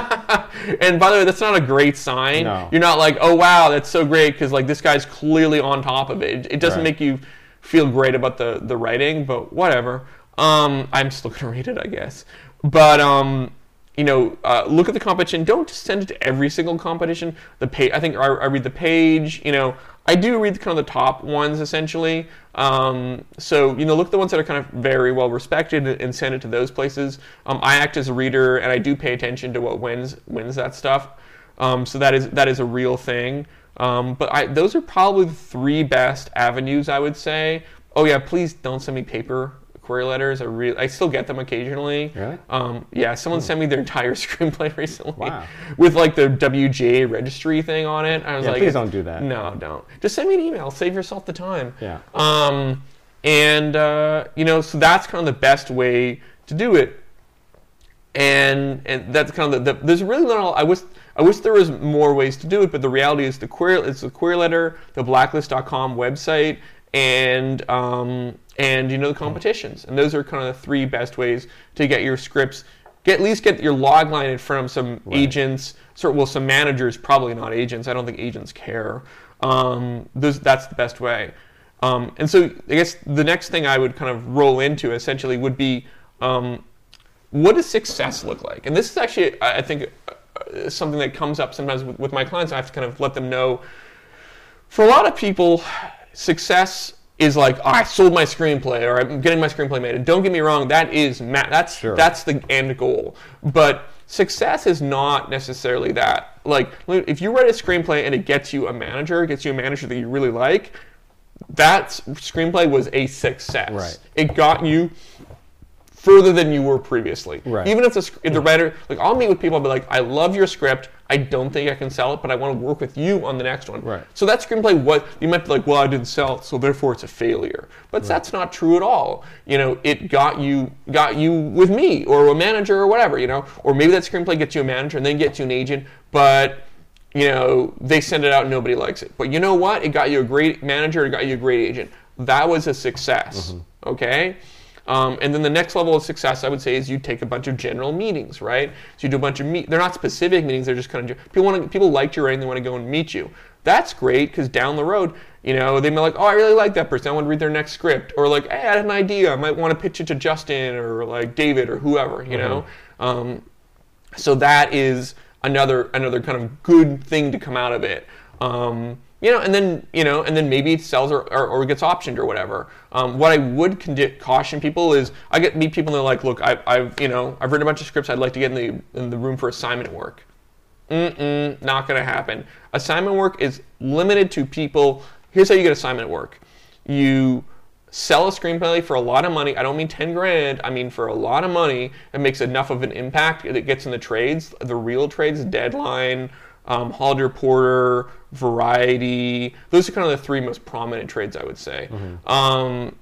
and by the way, that's not a great sign. No. You're not like, oh wow, that's so great because like this guy's clearly on top of it. It, it doesn't Right. make you feel great about the the writing, but whatever. Um, I'm still gonna read it, I guess. But um, you know, uh, look at the competition. Don't just send it to every single competition. The page, I think I, I read the page. You know, I do read kind of the top ones essentially. Um, so you know, look at the ones that are kind of very well respected and send it to those places. Um, I act as a reader and I do pay attention to what wins wins that stuff. Um, so that is that is a real thing. Um, but I, those are probably the three best avenues I would say. Oh yeah, please don't send me paper query letters. I really, I still get them occasionally. Really? Um, yeah, someone sent me their entire screenplay recently Wow. with like the WGA registry thing on it. I was Yeah, like, please don't do that. No, don't. Just send me an email. Save yourself the time. Yeah. Um, and uh, you know, so that's kind of the best way to do it. And and that's kind of the, the there's really not. a- I wish I wish there was more ways to do it, but the reality is the query it's the query letter, the blacklist.com website, and um, and you know the competitions, and those are kind of the three best ways to get your scripts. Get at least get your log line in front of some agents, sort well some managers, probably not agents. I don't think agents care. Um, those, that's the best way. Um, and so I guess the next thing I would kind of roll into essentially would be um, what does success look like? And this is actually, I think, uh, something that comes up sometimes with, with my clients. I have to kind of let them know. For a lot of people, success is like, oh, I sold my screenplay or I'm getting my screenplay made. And don't get me wrong, that is ma- that's Sure. that's the end goal. But success is not necessarily that. Like, if you write a screenplay and it gets you a manager, gets you a manager that you really like, that screenplay was a success. Right. It got you further than you were previously. Right. Even if the, if the writer, like I'll meet with people, I'll be like, I love your script. I don't think I can sell it, but I want to work with you on the next one. Right. So that screenplay, what you might be like, well, I didn't sell it, so therefore it's a failure. But that's not true at all. You know, it got you got you with me or a manager or whatever. You know, or maybe that screenplay gets you a manager and then gets you an agent, but you know they send it out and nobody likes it. But you know what? It got you a great manager. It got you a great agent. That was a success. Mm-hmm. Okay. Um, and then the next level of success, I would say, is you take a bunch of general meetings, right? So you do a bunch of meet. They're not specific meetings. They're just kind of people want to, people liked your writing. They want to go and meet you. That's great because down the road, you know, they may like, oh, I really like that person. I want to read their next script, or like, hey, I had an idea. I might want to pitch it to Justin or like David or whoever, you know. Um, so that is another another kind of good thing to come out of it. Um, you know, and then you know, and then maybe it sells or, or, or gets optioned or whatever. Um, what I would condi- caution people is, I get meet people and they're like, look, I, I've you know, I've written a bunch of scripts. I'd like to get in the in the room for assignment work. Mm-mm, not to happen. Assignment work is limited to people. Here's how you get assignment work. You sell a screenplay for a lot of money. I don't mean 10 grand. I mean for a lot of money. It makes enough of an impact. that It gets in the trades, the real trades, Deadline, um, Reporter, Variety. Those are kind of the three most prominent trades, I would say. Um,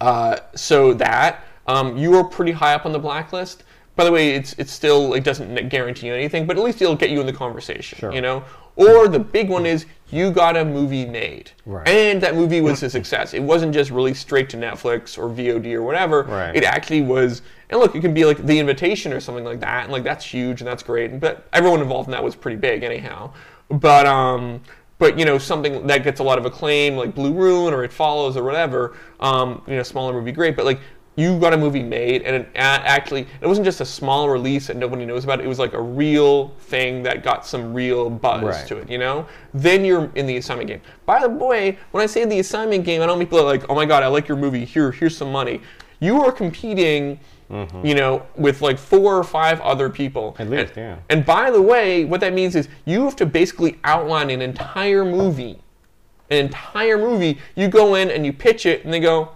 uh, so that um, you are pretty high up on the blacklist. By the way, it's it's still it doesn't guarantee you anything, but at least it'll get you in the conversation. Sure. You know. Or the big one is you got a movie made, Right. and that movie was a success. It wasn't just released straight to Netflix or VOD or whatever. Right. It actually was. And look, it can be like The Invitation or something like that, and like that's huge and that's great. But everyone involved in that was pretty big anyhow. But um, but you know something that gets a lot of acclaim, like Blue Ruin or It Follows or whatever. Um, you know, smaller movie, great. But like you got a movie made, and it actually it wasn't just a small release that nobody knows about. It was like a real thing that got some real buzz Right. to it. You know, then you're in the assignment game. By the way, when I say the assignment game, I don't mean people are like, oh my god, I like your movie. Here, here's some money. You are competing. Mm-hmm. You know, with like four or five other people. At least, and, yeah. and by the way, what that means is you have to basically outline an entire movie. An entire movie. You go in and you pitch it, and they go,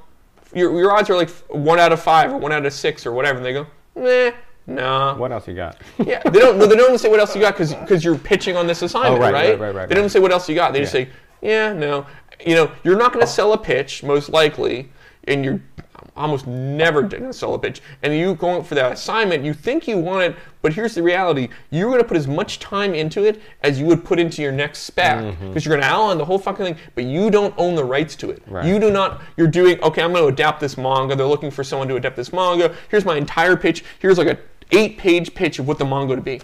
your, your odds are like one out of five or one out of six or whatever. And they go, meh, nah. What else you got? Yeah, they don't. No, they don't say what else you got because because you're pitching on this assignment, Oh, right, right? right, right, right, They don't say what else you got. They just say, yeah, no. You know, you're not going to sell a pitch most likely, and you're almost never going to sell a pitch. And you going for that assignment, you think you want it, but here's the reality: you're going to put as much time into it as you would put into your next spec, because Mm-hmm. you're going to outline the whole fucking thing, but you don't own the rights to it. Right. You do not. You're doing okay. I'm going to adapt this manga. They're looking for someone to adapt this manga. Here's my entire pitch. Here's like a eight-page pitch of what the manga to be.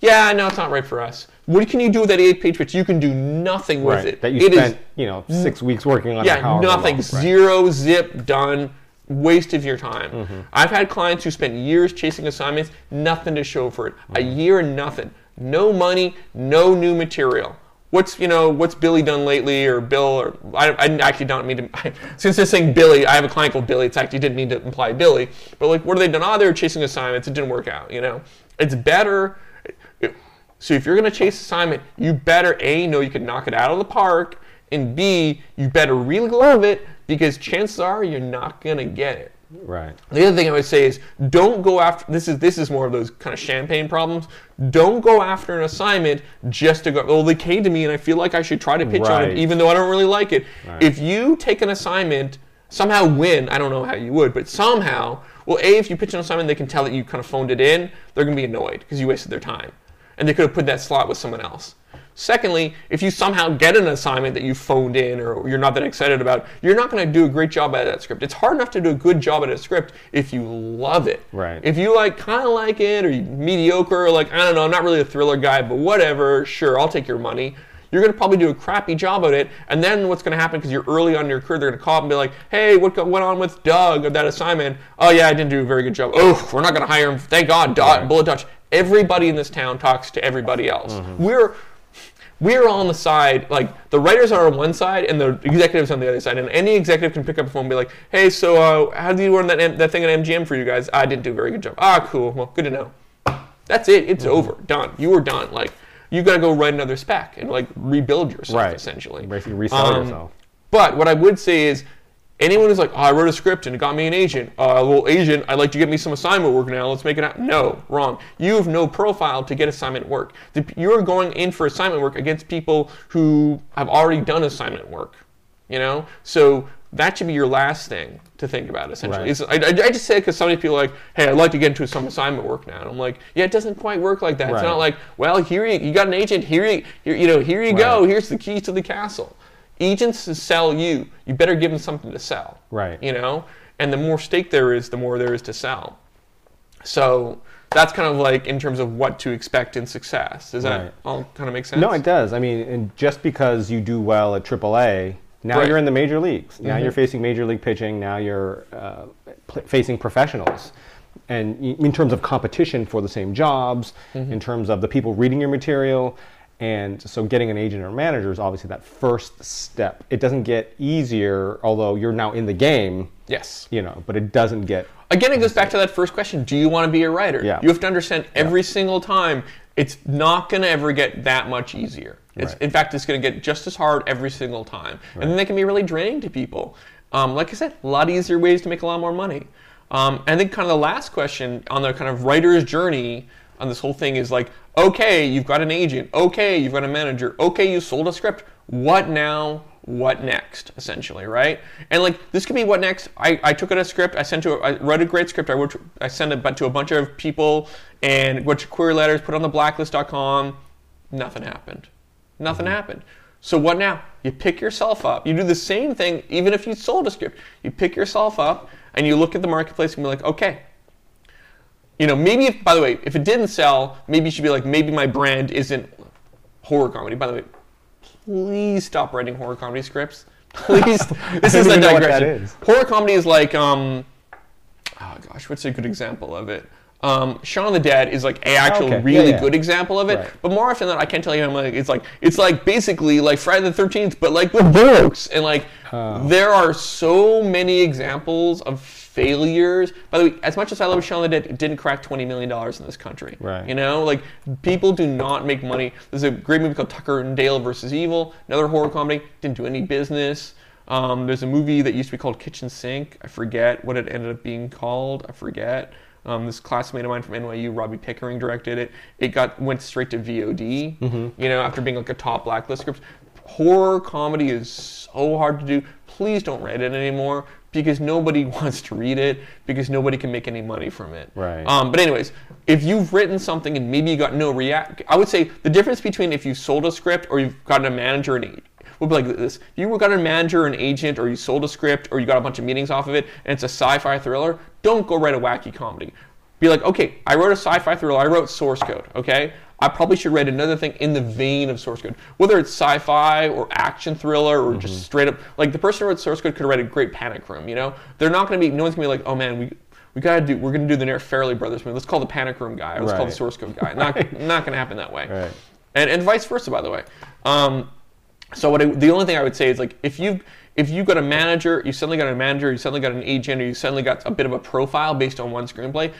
Yeah, no, it's not right for us. What can you do with that eight-page pitch? You can do nothing with right. it. That you It is- spent, you know, six weeks working on. yeah, nothing. long. Right. Zero, zip, done. Waste of your time. Mm-hmm. I've had clients who spent years chasing assignments, nothing to show for it. A mm-hmm. year, nothing. No money, no new material. What's you know what's Billy done lately or Bill or I, I actually don't mean to since they're saying Billy I have a client called Billy it's actually didn't mean to imply Billy but like what have they done oh they were chasing assignments it didn't work out you know it's better so if you're going to chase assignment, you better A, know you can knock it out of the park, and B, you better really love it because chances are you're not going to get it. Right. The other thing I would say is don't go after this is this is more of those kind of champagne problems. Don't go after an assignment just to go well they came to me and I feel like I should try to pitch on it even though I don't really like it. Right. If you take an assignment, somehow win, I don't know how you would, but somehow, well A if you pitch an assignment they can tell that you kind of phoned it in, they're going to be annoyed because you wasted their time. And they could have put that slot with someone else. Secondly, if you somehow get an assignment that you phoned in or you're not that excited about, you're not going to do a great job at that script. It's hard enough to do a good job at a script if you love it. Right. If you like kind of like it or mediocre or like I don't know, I'm not really a thriller guy, but whatever, sure, I'll take your money. You're going to probably do a crappy job at it, and then what's going to happen because you're early on in your career, they're going to call up and be like, "Hey, what went on with Doug of that assignment? Oh yeah, I didn't do a very good job. Oh, we're not going to hire him. Thank God, Dot, Right. Bullet Touch. Everybody in this town talks to everybody else. Mm-hmm. We're we're on the side, like the writers are on one side and the executives on the other side. And any executive can pick up a phone and be like, "Hey, so uh, how did you run that M- that thing at MGM for you guys? I didn't do a very good job. Ah, cool. Well, good to know. That's it. It's Mm-hmm. over. Done. You were done. Like you got to go write another spec and like rebuild yourself Right. essentially. Basically resell Um, yourself. But what I would say is, anyone who's like, oh, I wrote a script and it got me an agent. Uh, well, agent, I'd like to get me some assignment work now. Let's make it happen. No, wrong. You have no profile to get assignment work. The, you're going in for assignment work against people who have already done assignment work. You know, so that should be your last thing to think about. Essentially, Right. I, I, I just say because so many people are like, hey, I'd like to get into some assignment work now. And I'm like, yeah, it doesn't quite work like that. It's not like, well, here you, you got an agent. Here you, here, you know, here you go. Here's the keys to the castle. Agents to sell you. You better give them something to sell. Right. You know, and the more stake there is, the more there is to sell. So that's kind of like in terms of what to expect in success. Does that Right. all kind of make sense? No, it does. I mean, and just because you do well at AAA, now Right. you're in the major leagues. Now Mhm. you're facing major league pitching. Now you're uh, pl- facing professionals. And in terms of competition for the same jobs, Mm-hmm. in terms of the people reading your material, and so getting an agent or manager is obviously that first step. It doesn't get easier, although you're now in the game, Yes. you know, but it doesn't get Again, it goes back to that first question: Do you want to be a writer? Yeah. You have to understand every single time it's not going to ever get that much easier. It's, Right. In fact, it's going to get just as hard every single time, and then they can be really draining to people. Um, like I said, a lot easier ways to make a lot more money. Um, and then, kind of the last question on the kind of writer's journey on this whole thing is like, okay, you've got an agent, okay, you've got a manager, okay, you sold a script. What now? What next? Essentially, right? And like this could be what next. I, I took out a script. I sent to. A, I wrote a great script. I wrote. I sent it to a bunch of people and a bunch of query letters. Put it on the blacklist.com. Nothing happened. Nothing mm-hmm. happened. So what now? You pick yourself up. You do the same thing, even if you sold a script. You pick yourself up and you look at the marketplace and be like, okay, you know, maybe if, by the way, if it didn't sell, maybe you should be like, maybe my brand isn't horror comedy. By the way, please stop writing horror comedy scripts. Please, this is a what that digression. is. Horror comedy is like, um, oh gosh, what's a good example of it? Um, Shaun of the Dead is like a actual Okay. Yeah, really yeah. good example of it. Right. But more often than not, I can't tell you. I'm like, it's like it's like basically like Friday the Thirteenth, but like with books. And like Oh. there are so many examples of failures. By the way, as much as I love Shaun of the Dead, it didn't crack twenty million dollars in this country. Right. You know, like people do not make money. There's a great movie called Tucker and Dale versus Evil, another horror comedy. Didn't do any business. Um, there's a movie that used to be called Kitchen Sink. I forget what it ended up being called. I forget. Um, this classmate of mine from NYU, Robbie Pickering, directed it. It got went straight to VOD. You know, after being like a top blacklist script. Horror comedy is so hard to do. Please don't write it anymore because nobody wants to read it because nobody can make any money from it. Right. Um, but anyways, if you've written something and maybe you got no react, I would say the difference between if you sold a script or you've gotten a manager and would be like this: if you got a manager, an agent, or you sold a script, or you got a bunch of meetings off of it, and it's a sci-fi thriller, don't go write a wacky comedy. Be like, okay, I wrote a sci-fi thriller. I wrote source code. Okay, I probably should write another thing in the vein of source code, whether it's sci-fi or action thriller or just straight up. Like the person who wrote source code could write a great Panic Room. You know, they're not going to be. No one's going to be like, oh man, we. We gotta do. We're gonna do the Nair Farrelly Brothers movie. Let's call the Panic Room guy. Let's call the source code guy. Not not gonna happen that way. Right. And and vice versa, by the way. Um, so what I, the only thing I would say is like if you if you got a manager, you suddenly got a manager, you suddenly got an agent, or you suddenly got a bit of a profile based on one screenplay.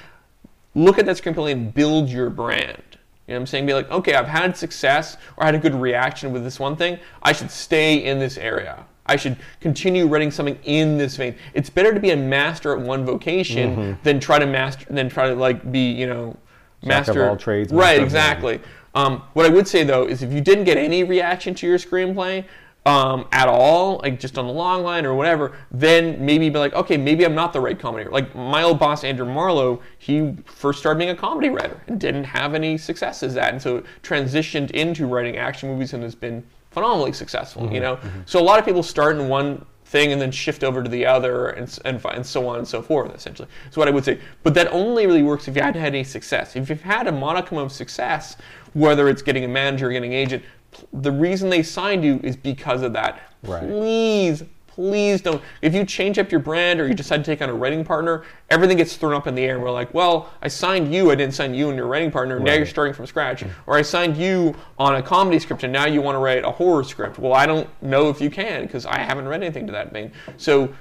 Look at that screenplay and build your brand. You know what I'm saying? Be like, okay, I've had success or had a good reaction with this one thing. I should stay in this area. I should continue writing something in this vein. It's better to be a master at one vocation than try to master than try to like be, you know, Jack of master all trades, Right, master exactly. Um, what I would say though is if you didn't get any reaction to your screenplay um, at all, like just on the log line or whatever, then maybe be like, okay, maybe I'm not the right comedy. writer. Like my old boss Andrew Marlowe, he first started being a comedy writer and didn't have any success as that, and so transitioned into writing action movies and has been phenomenally successful. Mm-hmm, You know, so a lot of people start in one thing and then shift over to the other and, and, and so on and so forth essentially so what i would say but that only really works if you hadn't had any success if you've had a modicum of success whether it's getting a manager or getting an agent the reason they signed you is because of that. Right. please please don't. If you change up your brand or you decide to take on a writing partner everything gets thrown up in the air. And we're like well i signed you i didn't sign you and your writing partner. Now you're starting from scratch. Or i signed you on a comedy script and now you want to write a horror script. Well i don't know if you can because i haven't read anything to that vein. So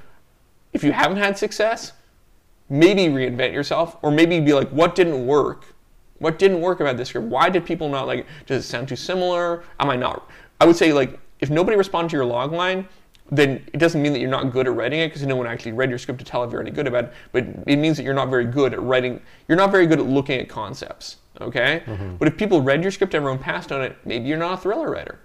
if you haven't had success maybe reinvent yourself or maybe be like what didn't work what didn't work about this script why did people not like it does it sound too similar am i not i would say like if nobody responded to your log line then it doesn't mean that you're not good at writing it because no one actually read your script to tell if you're any good about it but it means that you're not very good at writing you're not very good at looking at concepts okay mm-hmm. but if people read your script and everyone passed on it maybe you're not a thriller writer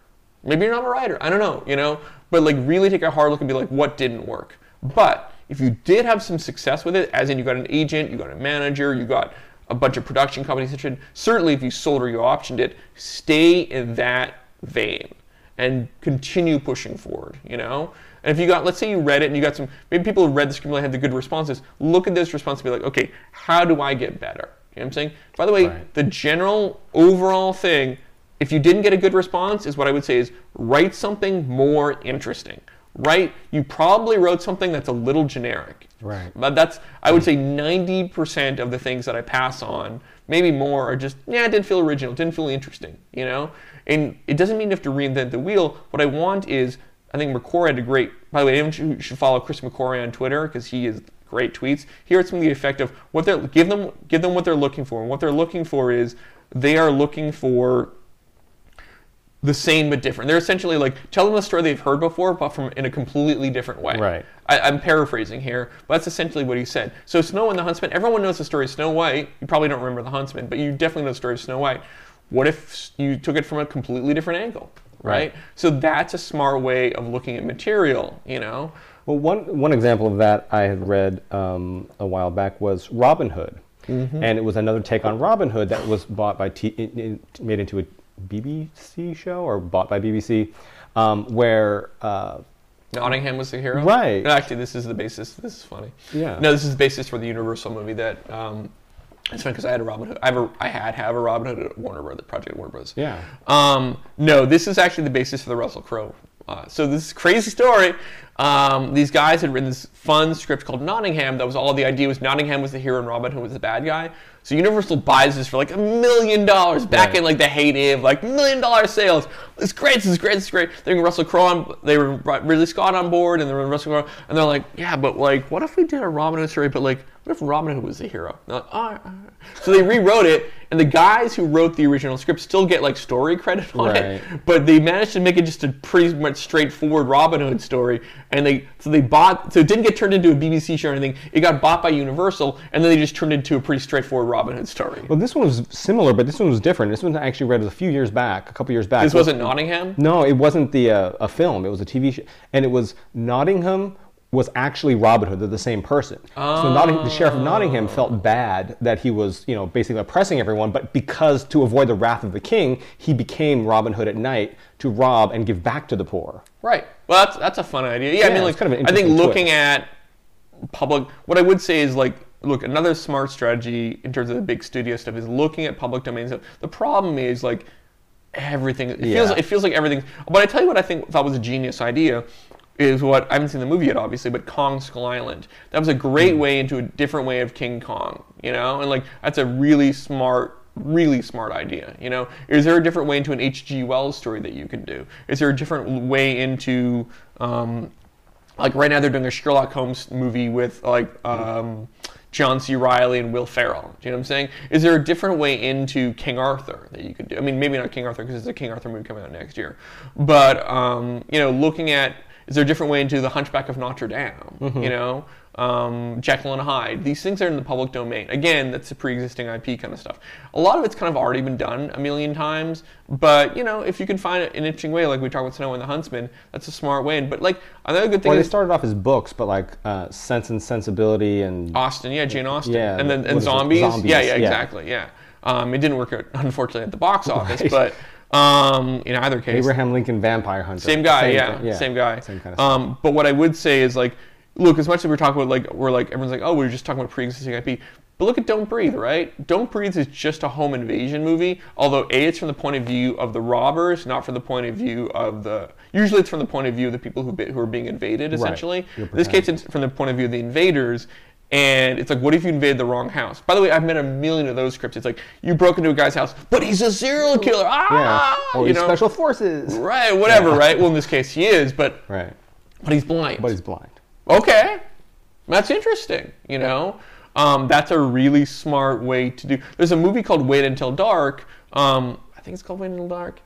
Maybe you're not a writer. I don't know, you know? But like really take a hard look and be like, what didn't work? But if you did have some success with it, as in you got an agent, you got a manager, you got a bunch of production companies that should certainly if you sold or you optioned it, stay in that vein and continue pushing forward, you know? And if you got, let's say you read it and you got some, maybe people who read the screenplay had the good responses, look at those responses and be like, okay, how do I get better? You know what I'm saying? By the way, Right. the general overall thing if you didn't get a good response is what i would say is write something more interesting right? You probably wrote something that's a little generic. Right. but that's i would say 90% of the things that i pass on maybe more are just yeah it didn't feel original it didn't feel interesting you know? And it doesn't mean you have to reinvent the wheel. What i want is i think mccoy had a great by the way anyone should, should follow chris mccoy on twitter because he is great tweets here it's something the effect of what they're give them give them what they're looking for. And what they're looking for is they are looking for the same but different. They're essentially like tell them a story they've heard before, but from in a completely different way. Right. I, I'm paraphrasing here, but that's essentially what he said. So Snow and the Huntsman. Everyone knows the story of Snow White. You probably don't remember the Huntsman, but you definitely know the story of Snow White. What if you took it from a completely different angle? Right. Right. So that's a smart way of looking at material. You know. Well, one one example of that I had read um, a while back was Robin Hood, Mm-hmm. and it was another take on Robin Hood that was bought by T, made into a BBC show or bought by BBC, um, where uh, Nottingham was the hero. Right. No, actually, this is the basis. This is funny. Yeah. No, this is the basis for the Universal movie that. Um, it's funny because I had a Robin Hood. I have a, I had have a Robin Hood at Warner Brothers project Warner Brothers. Yeah. Um, no, this is actually the basis for the Russell Crowe. Uh, so this is a crazy story. Um, these guys had written this fun script called Nottingham. That was all the idea was Nottingham was the hero and Robin Hood was the bad guy. So Universal buys this for like a million dollars back Right. in like the heyday of like million dollar sales. It's great. This is great. This is great. They bring Russell Crowe on. They were brought Ridley Scott on board, and they were Russell Crowe, and they're like, yeah, but like, what if we did a Robin Hood story? But like, what if Robin Hood was the hero? Like, right, all right. So they rewrote it, and the guys who wrote the original script still get like story credit on it, but they managed to make it just a pretty much straightforward Robin Hood story. And they so they bought so it didn't get turned into a BBC show or anything. It got bought by Universal, and then they just turned it into a pretty straightforward Robin Hood story. well, this one was similar, but this one was different. This one I actually read a few years back, a couple years back. This wasn't Nottingham. No, it wasn't the uh, a film. It was a TV show, and it was Nottingham was actually Robin Hood. They're the same person. So Notting, the sheriff of Nottingham felt oh. bad that he was, you know, basically oppressing everyone. But because to avoid the wrath of the king, he became Robin Hood at night to rob and give back to the poor. Right. Well, that's that's a fun idea. Yeah, I Yeah, mean, it's like kind of an I think interesting looking twist. at public, what I would say is like look, another smart strategy in terms of the big studio stuff is looking at public domain stuff. The problem is like everything. It feels Yeah. it feels like everything. But I tell you what I think thought was a genius idea is what I haven't seen the movie yet, obviously, but Kong Skull Island. That was a great way into a different way of King Kong, you know, and like that's a really smart. Really smart idea, you know. Is there a different way into an H.G. Wells story that you can do? Is there a different way into, um, like right now they're doing a Sherlock Holmes movie with like um, John C. Reilly and Will Ferrell. Do you know what I'm saying? Is there a different way into King Arthur that you could do? I mean, maybe not King Arthur because there's a King Arthur movie coming out next year, but um, you know, looking at is there a different way into the Hunchback of Notre Dame? You know, um, Jekyll and Hyde. These things are in the public domain. Again, that's the pre-existing IP kind of stuff. A lot of it's kind of already been done a million times, but you know, if you can find an interesting way, like we talked about Snow and the Huntsman, that's a smart way. But like another good thing Well, they is started off as books, but like uh, Sense and Sensibility and Austen, yeah, Jane Austen, Yeah, and then and zombies. Zombies, yeah, yeah, yeah. exactly, yeah. Um, it didn't work out, unfortunately, at the box office, Right. but um, in either case, Abraham Lincoln Vampire Hunter. same guy, Same yeah, thing, same guy. Same kind of stuff. um, but what I would say is like, look, as much as we're talking about like, we're like, everyone's like, oh, we are just talking about pre-existing IP. But look at Don't Breathe, right? Don't Breathe is just a home invasion movie. Although a, it's from the point of view of the robbers, not from the point of view of the. Usually, it's from the point of view of the people who be, who are being invaded. Essentially, You're in this case, it's from the point of view of the invaders. And it's like, what if you invade the wrong house? By the way, I've met a million of those scripts. It's like you broke into a guy's house, but he's a serial killer. yeah. Ah, Or you know, special forces. right? Whatever, right? Well, in this case, he is, but Right. but he's blind. But he's blind. Okay, that's interesting. You know, um, that's a really smart way to do. There's a movie called Wait Until Dark. Um, I think it's called Wait Until Dark.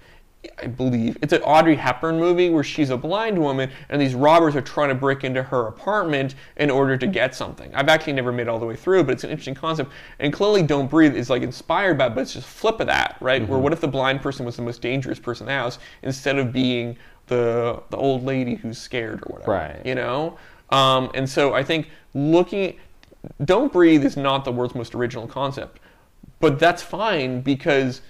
I believe it's an Audrey Hepburn movie where she's a blind woman and these robbers are trying to break into her apartment in order to get something. I've actually never made it all the way through, but it's an interesting concept. And clearly, Don't Breathe is like inspired by, it, but it's just flip of that, right? Mm-hmm. Where what if the blind person was the most dangerous person in the house instead of being the the old lady who's scared or whatever, Right. You know, um, and so I think looking, don't breathe is not the world's most original concept, but that's fine because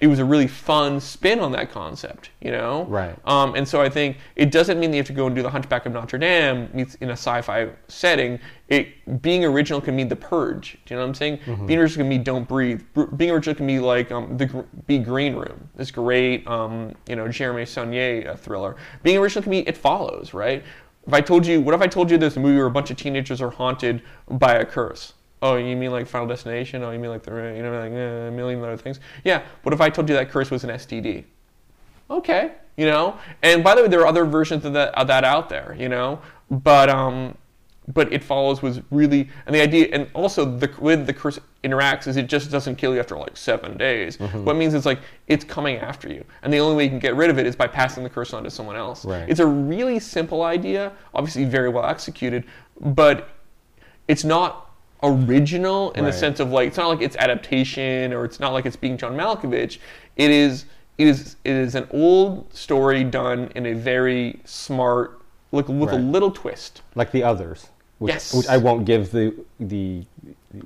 it was a really fun spin on that concept, you know? Right. Um, and so I think it doesn't mean that you have to go and do the Hunchback of Notre Dame in a sci-fi setting. It being original can mean The Purge. Do you know what I'm saying? Mm-hmm. Being original can mean Don't Breathe. Being original can be like um, the Be Green Room, this great um, you know Jeremy Saulnier uh, thriller. Being original can be It Follows, right? If I told you, what if I told you there's a movie where a bunch of teenagers are haunted by a curse? Oh, you mean like Final Destination? Oh, you mean like the you know like eh, a million other things? Yeah. What if I told you that curse was an STD? okay, you know. And by the way, there are other versions of that, of that out there, you know. But um, but it follows was really and the idea and also the with the curse interacts is it just doesn't kill you after like seven days. Mm-hmm. What means it's like it's coming after you, and the only way you can get rid of it is by passing the curse on to someone else. Right. It's a really simple idea, obviously very well executed, but it's not original in the sense of like it's not like it's adaptation or it's not like it's being John Malkovich. It is it is it is an old story done in a very smart like with a little twist. Like the others. Which, Yes. Which I won't give the the.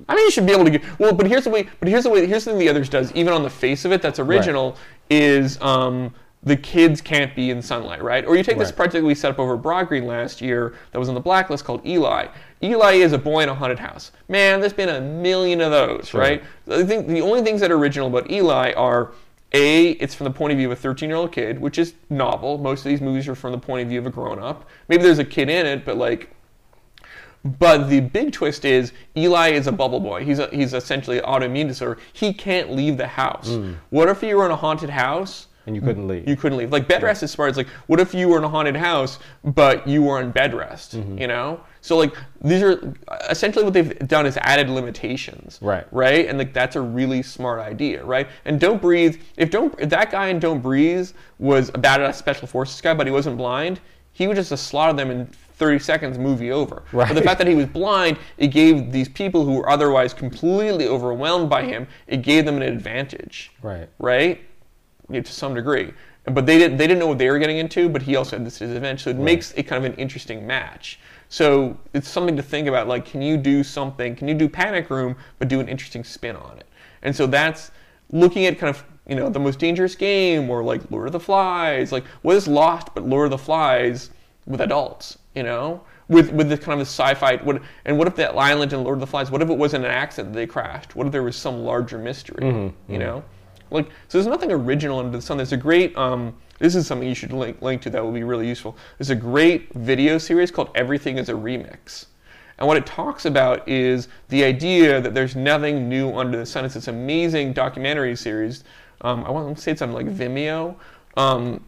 I mean, you should be able to get well, but here's the way. But here's the way. Here's the thing the others does. Even on the face of it, that's original. Is um, the kids can't be in sunlight, right? Or you take this Right. project we set up over Broad Green last year that was on the blacklist called Eli. Eli is a boy in a haunted house. Man, there's been a million of those, Sure. right? I think the only things that are original about Eli are a, it's from the point of view of a 13 year old kid, which is novel. Most of these movies are from the point of view of a grown up. Maybe there's a kid in it, but like but the big twist is Eli is a bubble boy. He's a, he's essentially an autoimmune disorder. He can't leave the house. Hmm. What if you were in a haunted house? And you couldn't leave. You couldn't leave. Like bed rest is smart. It's like, what if you were in a haunted house, but you were on bed rest? Mm-hmm. You know. So like these are essentially what they've done is added limitations. Right. Right. And like that's a really smart idea. Right. And don't breathe. If don't if that guy in Don't Breathe was a badass special forces guy, but he wasn't blind, he would just have slaughtered them in 30 seconds. Movie over. But the fact that he was blind, it gave these people who were otherwise completely overwhelmed by him, it gave them an advantage Right. right? Yeah, to some degree. But they didn't they didn't know what they were getting into, but he also had this disadvantage. So it makes it kind of an interesting match. So it's something to think about. Like, can you do something? Can you do Panic Room, but do an interesting spin on it? And so that's looking at kind of you know the most dangerous game, or like Lord of the Flies. Like what is Lost but Lord of the Flies with adults? You know, with with this kind of a sci-fi. What and what if that island in Lord of the Flies? What if it wasn't an accident that they crashed? What if there was some larger mystery? Mm-hmm, You know, like so. There's nothing original under the sun. There's a great. Um, this is something you should link, link to that will be really useful. There's a great video series called Everything is a Remix. And what it talks about is the idea that there's nothing new under the sun. It's this amazing documentary series. Um, I want to say it's on like Vimeo. Um,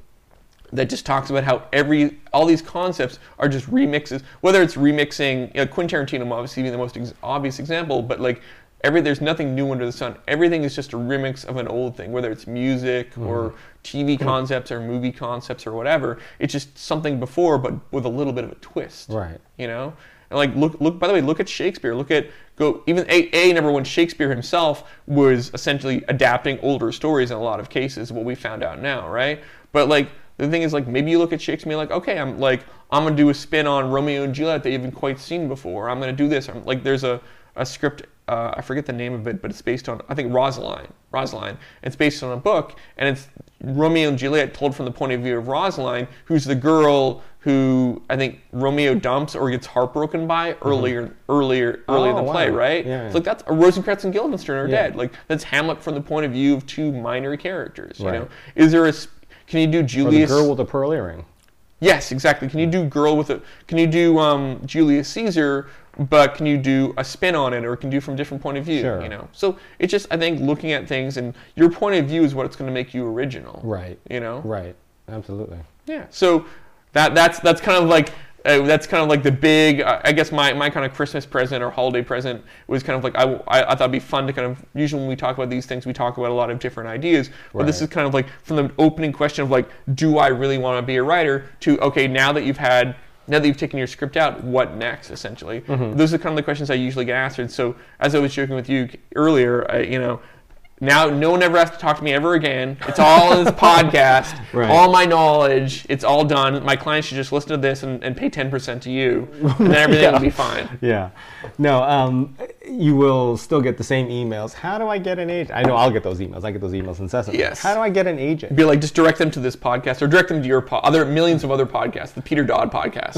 that just talks about how every all these concepts are just remixes. Whether it's remixing, you know, Quentin Tarantino obviously being the most ex- obvious example, but like every there's nothing new under the sun. Everything is just a remix of an old thing, whether it's music hmm. or TV hmm. concepts or movie concepts or whatever. It's just something before, but with a little bit of a twist. Right. You know, and like look look. By the way, look at Shakespeare. Look at go even a a number one. Shakespeare himself was essentially adapting older stories in a lot of cases. What we found out now, right? But like the thing is, like maybe you look at Shakespeare like, okay, I'm like I'm gonna do a spin on Romeo and Juliet that you haven't quite seen before. I'm gonna do this. I'm like there's a a script. Uh, I forget the name of it, but it's based on I think Rosaline. Rosaline. It's based on a book, and it's Romeo and Juliet told from the point of view of Rosaline, who's the girl who I think Romeo dumps or gets heartbroken by earlier, earlier, early in Oh, the play, right? Yeah, It's like that's Rosencrantz and Guildenstern are Yeah. dead. Like that's Hamlet from the point of view of two minor characters. You Right. know, is there a can you do Or the girl with the pearl earring. Yes, exactly. Can you do girl with a? Can you do um, Julius Caesar? But can you do a spin on it, or can you do from a different point of view? Sure. You know. So it's just I think looking at things and your point of view is what's going to make you original. Right. You know. Right. Absolutely. Yeah. So that that's that's kind of like uh, that's kind of like the big. Uh, I guess my, my kind of Christmas present or holiday present was kind of like I, I, I thought it'd be fun to kind of usually when we talk about these things we talk about a lot of different ideas. But this is kind of like from the opening question of like, do I really want to be a writer? To okay, now that you've had. Now that you've taken your script out, what next? Essentially, mm-hmm. those are kind of the questions I usually get answered. So, as I was joking with you earlier, I, you know, now no one ever has to talk to me ever again. It's all in this podcast. Right. All my knowledge, it's all done. My clients should just listen to this and, and pay 10% to you, and then everything Yeah. will be fine. Yeah. No, um, you will still get the same emails. How do I get an agent? I know I'll get those emails. I get those emails incessantly. Yes. How do I get an agent? Be like, just direct them to this podcast or direct them to your po- other millions of other podcasts, the Peter Dodd podcast.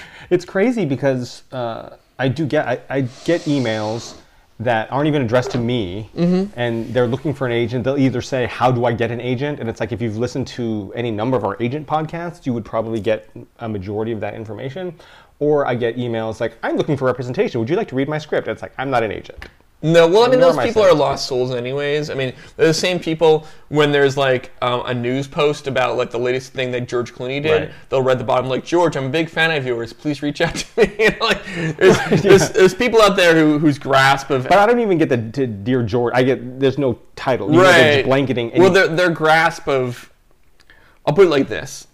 It's crazy because uh, I do get I, I get emails that aren't even addressed to me, Mm-hmm. and they're looking for an agent. They'll either say, "How do I get an agent?" And it's like if you've listened to any number of our agent podcasts, you would probably get a majority of that information. Or I get emails like, "I'm looking for representation. Would you like to read my script?" And it's like, "I'm not an agent." No, well, I mean, those people are lost souls, anyways. I mean, they're the same people when there's like um, a news post about like the latest thing that George Clooney did. Right. They'll read the bottom like, George, I'm a big fan of yours. Please reach out to me. You know, like, there's, there's, there's people out there who, whose grasp of But I don't even get the to dear George. I get there's no title. You know, right just blanketing. any- well, their their grasp of, I'll put it like this.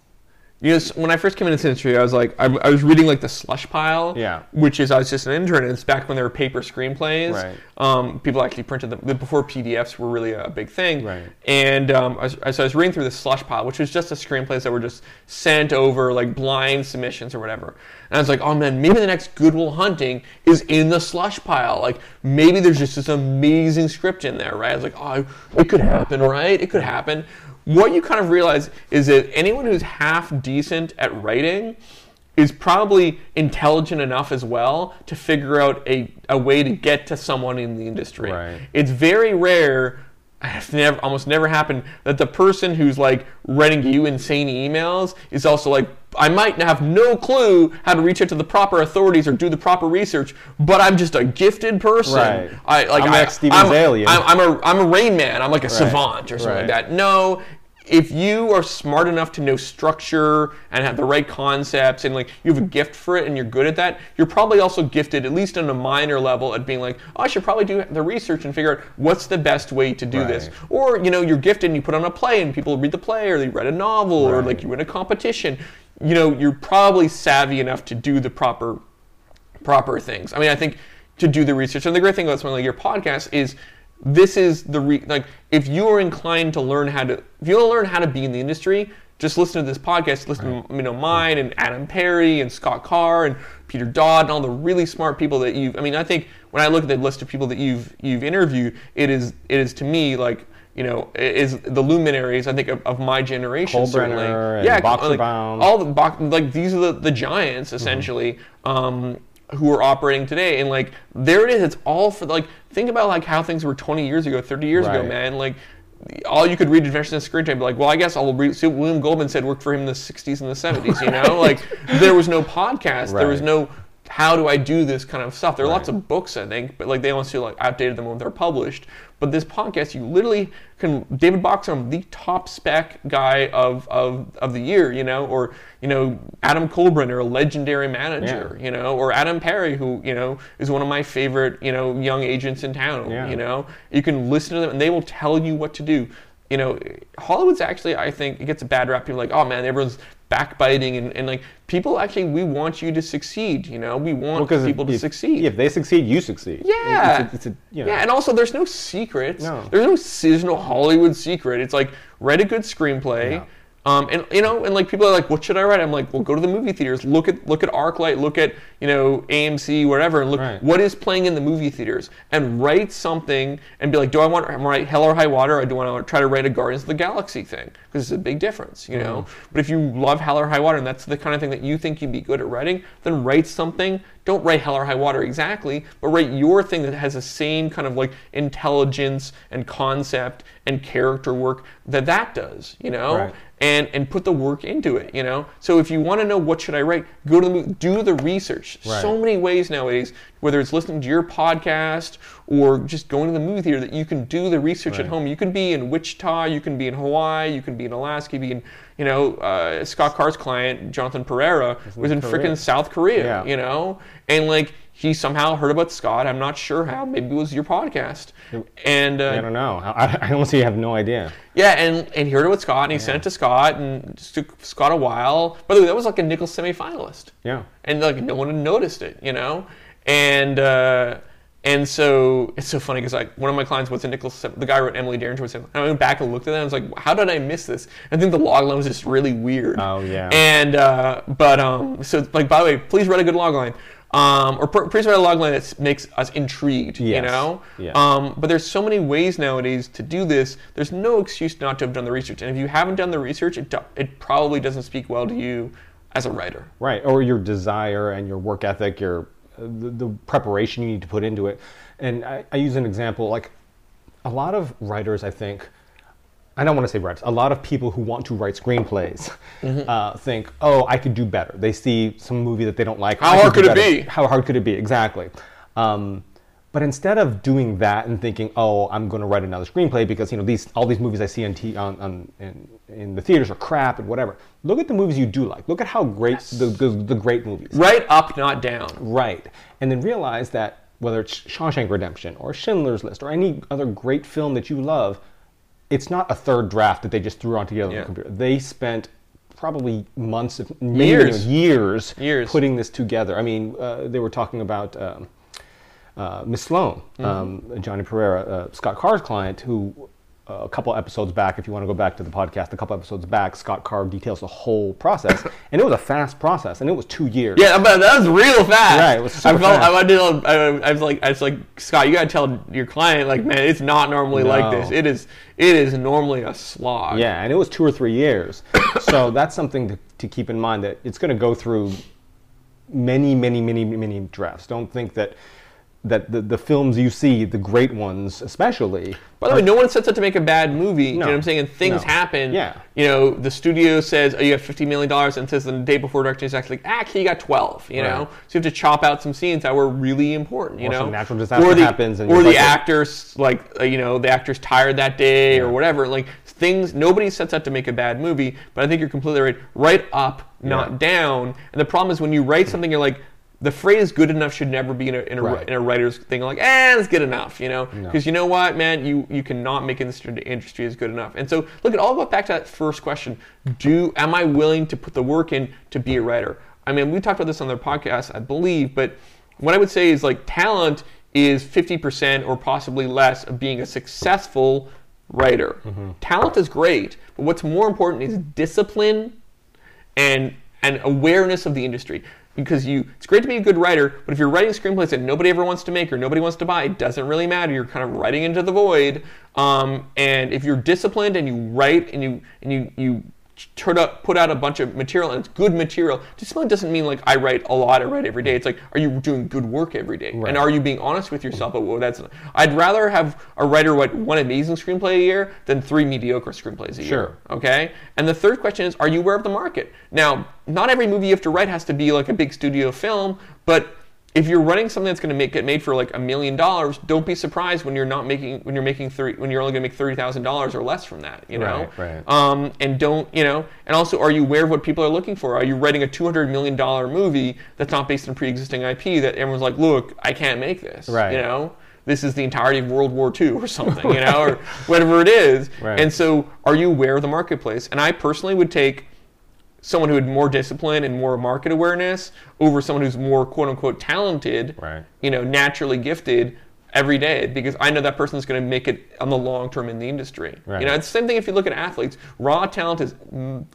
You know, when I first came into this industry, I was like, I, I was reading like the slush pile, Yeah. which is I was just an intern, and it's back when there were paper screenplays. Right. Um, people actually printed them before PDFs were really a big thing. Right. And um, I, was, so I was reading through the slush pile, which was just the screenplays that were just sent over like blind submissions or whatever. And I was like, oh man, maybe the next Goodwill Hunting is in the slush pile. Like maybe there's just this amazing script in there, right? I was like, oh, it could happen, right? It could happen. What you kind of realize is that anyone who's half decent at writing is probably intelligent enough as well to figure out a, a way to get to someone in the industry. Right. It's very rare. It's never, almost never happened that the person who's like writing you insane emails is also like, I might have no clue how to reach out to the proper authorities or do the proper research, but I'm just a gifted person. Right. I like I'm I, like Steven I'm, I'm, I'm a I'm a Rain Man. I'm like a savant or something like that. No, if you are smart enough to know structure and have the right concepts and like you have a gift for it and you're good at that, you're probably also gifted at least on a minor level at being like, oh, I should probably do the research and figure out what's the best way to do this. Or you know, you're gifted and you put on a play and people read the play or they read a novel or like you win a competition. You know, you're probably savvy enough to do the proper proper things. I mean, I think to do the research. And the great thing about something like your podcast is this is the re- like if you are inclined to learn how to if you want to learn how to be in the industry, just listen to this podcast. Listen to you know mine and Adam Perry and Scott Carr and Peter Dodd and all the really smart people that you've. I mean, I think when I look at the list of people that you've you've interviewed, it is it is to me like you know, is the luminaries. I think of, of my generation. Cole certainly. Yeah, like, all the box, like these are the, the giants essentially. Um, who are operating today. And like there it is. It's all for like think about like how things were 20 years ago 30 years ago man. Like all you could read Adventures in Screen Trade, be like, well, I guess I'll read. See, what William Goldman said worked for him in the '60s and the '70s. You know, like there was no podcast, there was no how do I do this kind of stuff. There are lots of books, I think, but like they also like outdated them when they're published. But this podcast, you literally can David Boxer, the top spec guy of, of of the year, you know, or you know Adam Kolbrenner, a legendary manager, you know, or Adam Perry, who you know is one of my favorite you know young agents in town. Yeah. You know, you can listen to them and they will tell you what to do. You know, Hollywood's actually, I think, it gets a bad rap. People are like, oh man, everyone's backbiting and, and like people actually, we want you to succeed. You know, we want Because people to if, succeed. If they succeed, you succeed. Yeah. It's a, it's a you know. Yeah, and also there's no secrets. No. There's no no Hollywood secret. It's like write a good screenplay. Um, and you know, and like people are like, what should I write? I'm like, well, go to the movie theaters. Look at look at ArcLight. Look at you know AMC, whatever, and look Right. what is playing in the movie theaters, and write something and be like, do I want to write Hell or High Water, or do I want to try to write a Guardians of the Galaxy thing? Because it's a big difference, you know. Mm-hmm. But if you love Hell or High Water, and that's the kind of thing that you think you'd be good at writing, then write something. Don't write Hell or High Water exactly, but write your thing that has the same kind of like intelligence and concept and character work that that does, you know Right. And and put the work into it you know? So if you want to know what should i write go to the do the research. Right. so many ways nowadays whether it's listening to your podcast or just going to the movie theater that you can do the research at home. You can be in wichita you can be in hawaii you can be in alaska you can be in you know uh, scott carr's client jonathan perera was in freaking south korea Yeah. you know? And like he somehow heard about scott i'm not sure how maybe it was your podcast and uh, I don't know. I, I honestly have no idea. yeah, and, and he heard it with Scott, and he sent it to Scott, and it just took Scott a while. By the way, that was like a Nicholl semifinalist, Yeah. and like no one had noticed it, you know, and uh, and so it's so funny because like one of my clients was a Nicholl. sem- the guy wrote Emily Derringer was, and I went back and looked at that, and I was like, how did I miss this? I think the log line was just really weird. Oh, yeah. And uh, but um, so like by the way, please write a good log line. Um, or pr- write a log line that makes us intrigued, you know? Yeah. Um, but there's so many ways nowadays to do this. There's no excuse not to have done the research. And if you haven't done the research, it, do- it probably doesn't speak well to you as a writer. Right, or your desire and your work ethic, your uh, the, the preparation you need to put into it. And I, I use an example like a lot of writers, I think. I don't want to say writers. A lot of people who want to write screenplays Mm-hmm. uh, think, "Oh, I could do better." They see some movie that they don't like. How hard could it better." be? How hard could it be? Exactly. Um, but instead of doing that and thinking, "Oh, I'm going to write another screenplay because you know these all these movies I see on, t- on, on in, in the theaters are crap and whatever," look at the movies you do like. Look at how great the, the the great movies. Right up, not down. Right. And then realize that whether it's Shawshank Redemption or Schindler's List or any other great film that you love, it's not a third draft that they just threw on together Yeah. on the computer. They spent probably months, if maybe Years. years, Years. putting this together. I mean, uh, they were talking about um, uh, Miss Sloane, Mm-hmm. um, Johnny Perera, uh, Scott Carr's client, who a couple episodes back, if you want to go back to the podcast, a couple episodes back, Scott Carr details the whole process, and it was a fast process, and it was two years. Yeah, but that was real fast. Right, it was I super felt fast. I, did, I, I was like, I was like, Scott, you gotta tell your client, like, man, it's not normally like this. It is, it is normally a slog. Yeah, and it was two or three years. so that's something to, to keep in mind that it's going to go through many, many, many, many drafts. Don't think that that the, the films you see, the great ones especially, By the way, no one sets out to make a bad movie. You know No. what I'm saying? And things No. happen. Yeah. You know, the studio says, "Oh, you have 50 million dollars," and says the day before directing is actually, like, "Actually, you got 12." You know, so you have to chop out some scenes that were really important. You Or know, some natural disaster or the, happens and or the actors like uh, you know the actor's tired that day or whatever. Like things, nobody sets out to make a bad movie. But I think you're completely right. Right up, not Yeah. down. And the problem is when you write something, you're like. The phrase "good enough" should never be in a, in a, Right. in a writer's thing. Like, eh, it's good enough, you know? No. Because you know what, man, you you cannot make industry industry as good enough. And so, look, it all goes back to that first question: Do am I willing to put the work in to be a writer? I mean, we talked about this on their podcast, I believe, but what I would say is like talent is fifty percent or possibly less of being a successful writer. Talent is great, but what's more important is discipline and and awareness of the industry. Because you it's great to be a good writer, but if you're writing screenplays that nobody ever wants to make or nobody wants to buy, it doesn't really matter. You're kind of writing into the void. Um, and if you're disciplined and you write and you and you you turn up, put out a bunch of material and it's good material. Discipline doesn't mean like I write a lot, I write every day. It's like, are you doing good work every day? Right. And are you being honest with yourself? About, well, that's. I'd rather have a writer write one amazing screenplay a year than three mediocre screenplays a Sure. year. Okay. And the third question is, are you aware of the market? Now, not every movie you have to write has to be like a big studio film, but if you're running something that's going to make get made for like a million dollars, don't be surprised when you're not making when you're making thirty when you're only going to make thirty thousand dollars or less from that. You know, Right, right. Um, and don't you know? And also, are you aware of what people are looking for? Are you writing a two hundred million dollar movie that's not based on pre-existing IP that everyone's like, look, I can't make this. Right. You know. This is the entirety of World War II or something, you know, or whatever it is. Right. And so, are you aware of the marketplace? And I personally would take someone who had more discipline and more market awareness over someone who's more quote unquote talented, Right. you know, naturally gifted every day because I know that person's going to make it on the long term in the industry. Right. You know, it's the same thing if you look at athletes. Raw talent is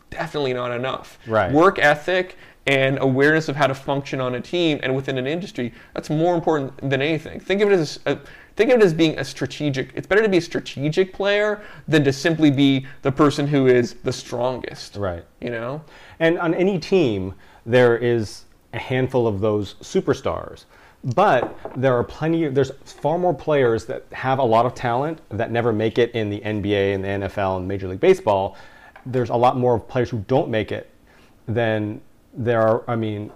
definitely not enough. Right. Work ethic and awareness of how to function on a team and within an industry that's more important than anything. Think of it as a, think of it as being a strategic. It's better to be a strategic player than to simply be the person who is the strongest. Right. You know. And on any team, there is a handful of those superstars. But there are plenty, there's far more players that have a lot of talent that never make it in the NBA and the NFL and Major League Baseball. There's a lot more players who don't make it than there are, I mean,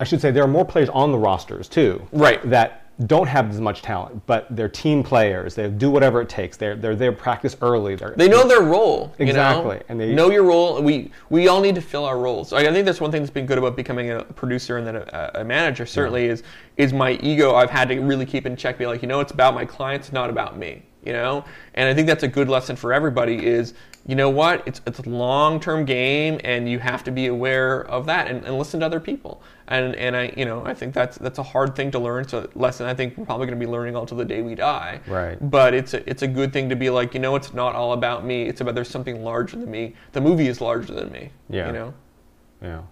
I should say there are more players on the rosters too. Right. That don't have as much talent, but they're team players. They do whatever it takes. They're they're there practice early. They're, They know their role. you know? Exactly, and they- know your role. We we all need to fill our roles. I I think that's one thing that's been good about becoming a producer and then a, a manager. Certainly is is my ego. I've had to really keep in check. Be like, you know, it's about my clients, not about me. You know, and I think that's a good lesson for everybody. Is you know what? It's it's a long term game, and you have to be aware of that and, and listen to other people. And and I you know I think that's that's a hard thing to learn. It's a lesson I think we're probably going to be learning all till the day we die. Right. But it's a, it's a good thing to be like, you know, it's not all about me. It's about there's something larger than me. The movie is larger than me. Yeah. You know. yeah.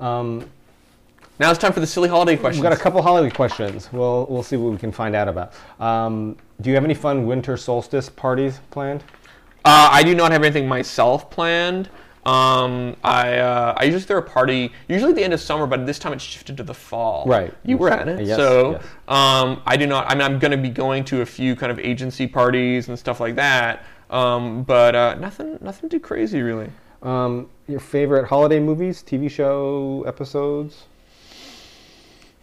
Um, Now it's time for the silly holiday questions. We've got a couple holiday questions. We'll we'll see what we can find out about. Um, do you have any fun winter solstice parties planned? Uh, I do not have anything myself planned. Um, I uh, I usually throw a party usually at the end of summer, but this time it's shifted to the fall. Right. You were at it, Yes, so yes. um, I do not. I mean, I'm going to be going to a few kind of agency parties and stuff like that. Um, but uh, nothing nothing too crazy really. Um, your favorite holiday movies, TV show episodes?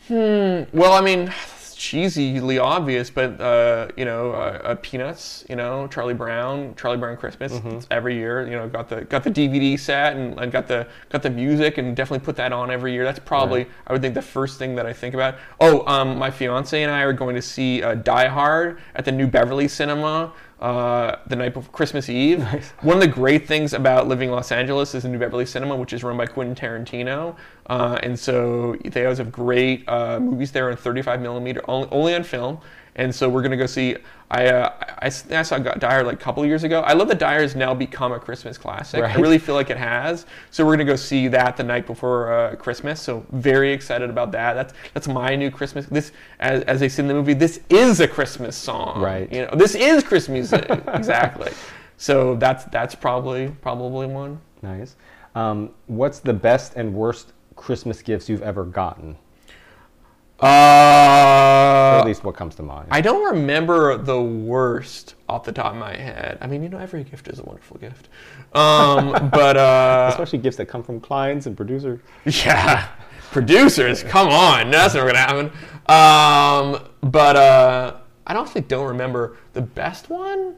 Hmm. Well, I mean, cheesily obvious, but uh, you know, uh, uh, Peanuts, you know, Charlie Brown, Charlie Brown Christmas. Mm-hmm. It's every year, you know, got the got the DVD set and, and got the got the music and definitely put that on every year. That's probably I would think the first thing that I think about. Oh, um, my fiance and I are going to see uh, Die Hard at the New Beverly Cinema. Uh, the night before Christmas Eve. One of the great things about living in Los Angeles is the New Beverly Cinema, which is run by Quentin Tarantino, uh, and so they always have great uh, movies there in 35 millimeter, only, only on film. And so we're gonna go see. I uh, I, I saw Dyer like a couple years ago. I love that Hard has now become a Christmas classic. I really feel like it has. So we're gonna go see that the night before uh, Christmas. So very excited about that. That's that's my new Christmas. This as, as they say in the movie, this is a Christmas song. Right. You know, this is Christmas music. exactly. So that's that's probably probably one. Nice. Um, what's the best and worst Christmas gifts you've ever gotten? Uh, at least what comes to mind. I don't remember the worst off the top of my head. I mean, you know, every gift is a wonderful gift. Um, but uh, Especially gifts that come from clients and producers. yeah, producers, come on, that's never gonna happen. Um, but uh, I honestly don't remember the best one.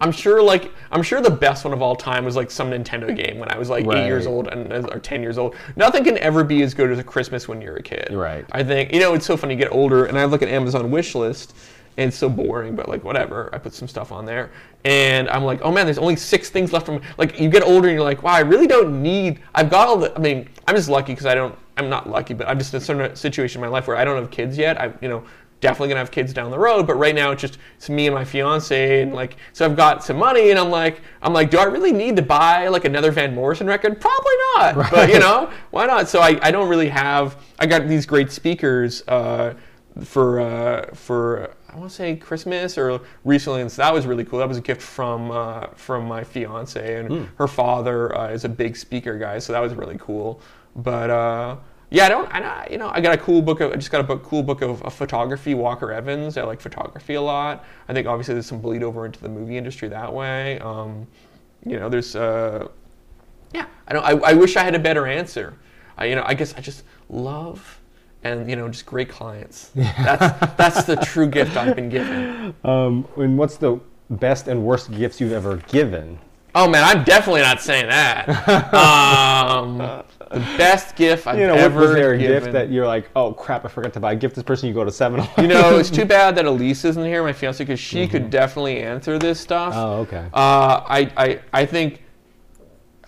I'm sure, like, I'm sure the best one of all time was like some Nintendo game when I was like eight years old and uh, or ten years old. Nothing can ever be as good as a Christmas when you're a kid. Right. I think you know it's so funny. You get older, and I look at Amazon wish list, and it's so boring, but like whatever. I put some stuff on there, and I'm like, oh man, there's only six things left from. Like you get older, and you're like, wow, I really don't need. I've got all the. I mean, I'm just lucky because I don't. I'm not lucky, but I'm just in a certain situation in my life where I don't have kids yet. I, you know, definitely gonna have kids down the road. But right now, it's just it's me and my fiance, and like so I've got some money, and I'm like I'm like, do I really need to buy like another Van Morrison record? Probably not. Right. But you know, why not? So I, I don't really have. I got these great speakers uh, for uh, for I want to say Christmas or recently, and so that was really cool. That was a gift from uh, from my fiance, and mm. her father uh, is a big speaker guy, so that was really cool. But uh, yeah, I don't. I you know I got a cool book of. I just got a book, cool book of, of, photography. Walker Evans. I like photography a lot. I think obviously there's some bleed over into the movie industry that way. Um, you know, there's. Uh, yeah, I don't. I, I wish I had a better answer. I, you know, I guess I just love and you know just great clients. That's that's the true gift I've been given. Um, and what's the best and worst gifts you've ever given? Oh man, I'm definitely not saying that. um, the best gift I've you know, ever was there a given. gift that you're like, oh crap, I forgot to buy a gift this person? You go to seven. you know, it's too bad that Elise isn't here, my fiance, because she mm-hmm. could definitely answer this stuff. Oh, okay. Uh, I, I, I think,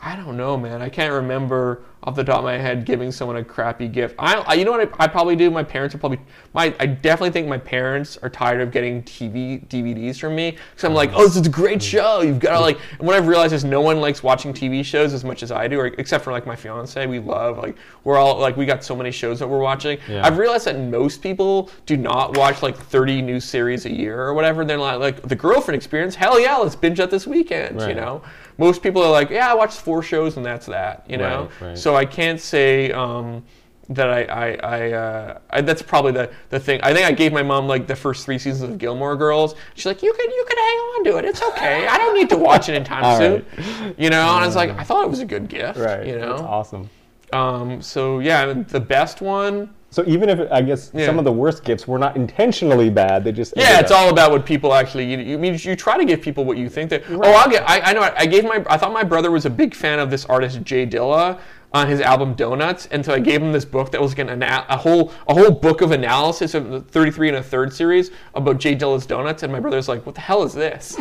I don't know, man. I can't remember off the top of my head giving someone a crappy gift. I, I you know what I, I, probably do. My parents are probably my. I definitely think my parents are tired of getting TV DVDs from me because I'm like, mm-hmm. oh, this is a great mm-hmm. show. You've got to like. And what I've realized is no one likes watching TV shows as much as I do, or except for like my fiance. We love like we're all like we got so many shows that we're watching. Yeah. I've realized that most people do not watch like 30 new series a year or whatever. They're like like the girlfriend experience. Hell yeah, let's binge that this weekend. Right. You know most people are like, yeah, I watched four shows and that's that, you know. Right, right. So I can't say um, that I, I, I, uh, I, that's probably the, the thing. I think I gave my mom like the first three seasons of Gilmore Girls. She's like, you can you can hang on to it. It's okay. I don't need to watch it in time soon. Right. You know, and I was like, I thought it was a good gift. Right. You know, that's awesome. Um, so yeah, the best one. So even if I guess yeah. some of the worst gifts were not intentionally bad, they just yeah, it's up. all about what people actually. You, you mean you try to give people what you think that. Oh, right. Oh, I'll get. I, I know. I gave my. I thought my brother was a big fan of this artist Jay Dilla on his album Donuts, and so I gave him this book that was like an, a whole a whole book of analysis of the 33 and a third series about Jay Dilla's Donuts, and my brother's like, "What the hell is this?"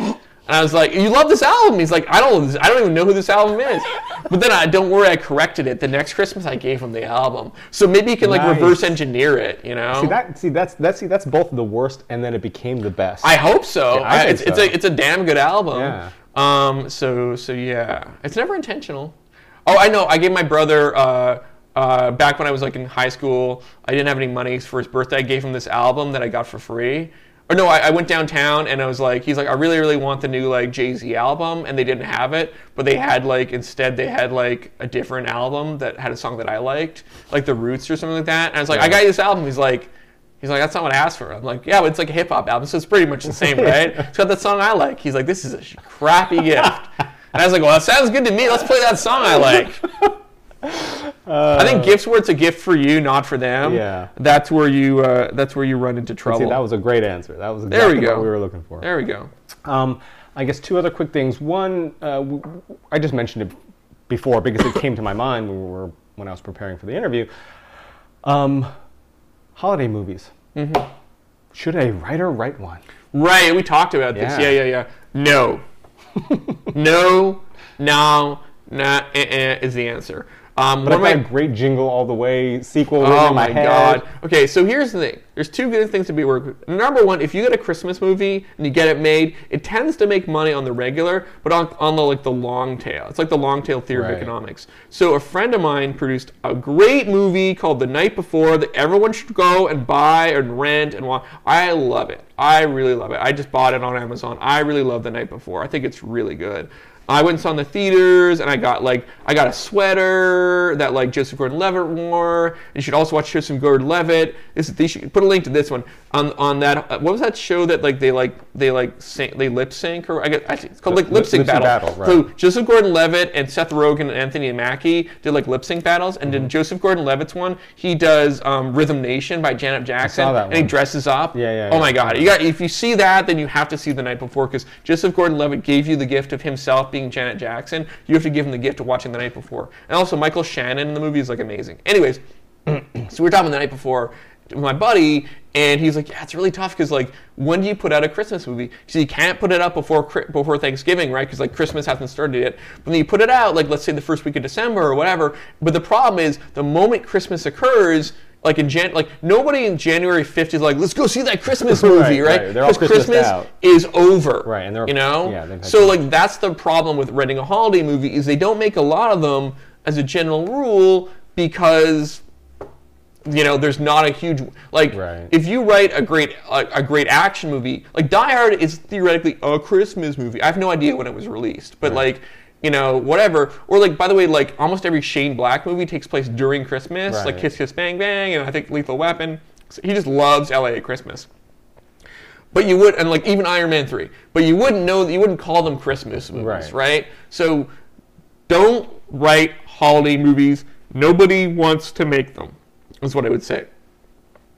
And I was like, "You love this album?" He's like, "I don't, I don't even know who this album is." But then I don't worry, I corrected it. The next Christmas, I gave him the album, so maybe you can like nice. reverse engineer it. You know? See that? See that's that's see that's both the worst, and then it became the best. I hope so. Yeah, I it's, so. it's a it's a damn good album. Yeah. Um. So so yeah, it's never intentional. Oh, I know. I gave my brother. Uh, uh, back when I was like in high school, I didn't have any money for his birthday. I gave him this album that I got for free or no, I, I, went downtown and I was like, he's like, I really, really want the new like Jay Z album, and they didn't have it, but they had like instead they had like a different album that had a song that I liked, like The Roots or something like that. And I was like, yeah. I got you this album. He's like, he's like, that's not what I asked for. I'm like, yeah, but it's like a hip hop album, so it's pretty much the same, right? it's got that song I like. He's like, this is a crappy gift. And I was like, well, that sounds good to me. Let's play that song I like. Uh, I think gifts where it's a gift for you, not for them. Yeah, that's where you uh, that's where you run into trouble. See, that was a great answer. That was exactly there we go. what we were looking for. There we go. Um, I guess two other quick things. One, uh, I just mentioned it before because it came to my mind when we were when I was preparing for the interview. Um, holiday movies. Mm-hmm. Should a writer write one? Right. We talked about this. Yeah, yeah, yeah. No. no. No. Nah. Eh, eh, is the answer. Um, but I got a great jingle all the way sequel. Oh my, my god! Okay, so here's the thing. There's two good things to be worked with. Number one, if you get a Christmas movie and you get it made, it tends to make money on the regular, but on, on the like the long tail. It's like the long tail theory right. of economics. So a friend of mine produced a great movie called The Night Before that everyone should go and buy and rent and watch. I love it. I really love it. I just bought it on Amazon. I really love The Night Before. I think it's really good. I went and saw in the theaters, and I got like I got a sweater that like Joseph Gordon-Levitt wore. And you should also watch Joseph Gordon-Levitt. This is, should put a link to this one on on that. Uh, what was that show that like they like they like sing, they lip sync or I guess actually it's called like lip sync battle. battle right. So Joseph Gordon-Levitt and Seth Rogen and Anthony Mackie did like lip sync battles, and mm-hmm. in Joseph Gordon-Levitt's one, he does um, Rhythm Nation by Janet Jackson, and he dresses up. Yeah, yeah. Oh yeah. my God! You got if you see that, then you have to see the night before because Joseph Gordon-Levitt gave you the gift of himself being Janet Jackson, you have to give him the gift of watching the night before. And also, Michael Shannon in the movie is like amazing. Anyways, so we were talking the night before with my buddy, and he's like, "Yeah, it's really tough because like, when do you put out a Christmas movie? So you can't put it up before before Thanksgiving, right? Because like Christmas hasn't started yet. But then you put it out like let's say the first week of December or whatever. But the problem is the moment Christmas occurs, like in Jan, like nobody in January 5th is like, let's go see that Christmas movie, Right, right? right. Because Christmased out. is over, Right, and they're- you know, yeah, so to- like that's the problem with renting a holiday movie is they don't make a lot of them as a general rule because you know there's not a huge like Right. if you write a great a, a great action movie like Die Hard is theoretically a Christmas movie. I have no idea when it was released, but like you know whatever or like by the way like almost every Shane Black movie takes place during Christmas like Kiss Kiss Bang Bang and I think Lethal Weapon. He just loves LA at Christmas. But you would, and like even Iron Man three, but you wouldn't know, you wouldn't call them Christmas movies, Right. right? So don't write holiday movies. Nobody wants to make them. Is what I would say.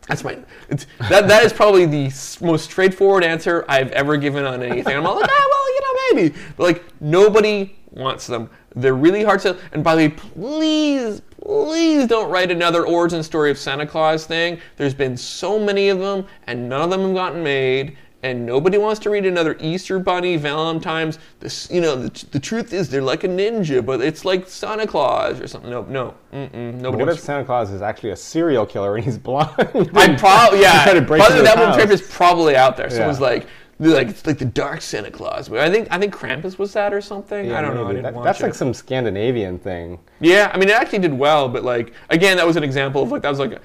That's my. It's, that that is probably the most straightforward answer I've ever given on anything. I'm all like, ah, well, you know, maybe, but like nobody wants them. They're really hard to. And by the way, please, please don't write another origin story of Santa Claus thing. There's been so many of them, and none of them have gotten made. And nobody wants to read another Easter Bunny, Valentine's. This, you know, the, the truth is they're like a ninja, but it's like Santa Claus or something. No, no, mm-mm, nobody. What wants if Santa Claus is actually a serial killer and he's blind? I probably yeah. Trying to break By the that one trip is probably out there. Someone's Yeah. like, like it's like the dark Santa Claus. I think I think Krampus was that or something. Yeah, I don't know. I didn't That- that's it. like some Scandinavian thing. yeah, I mean, it actually did well, but like again, that was an example of like that was like.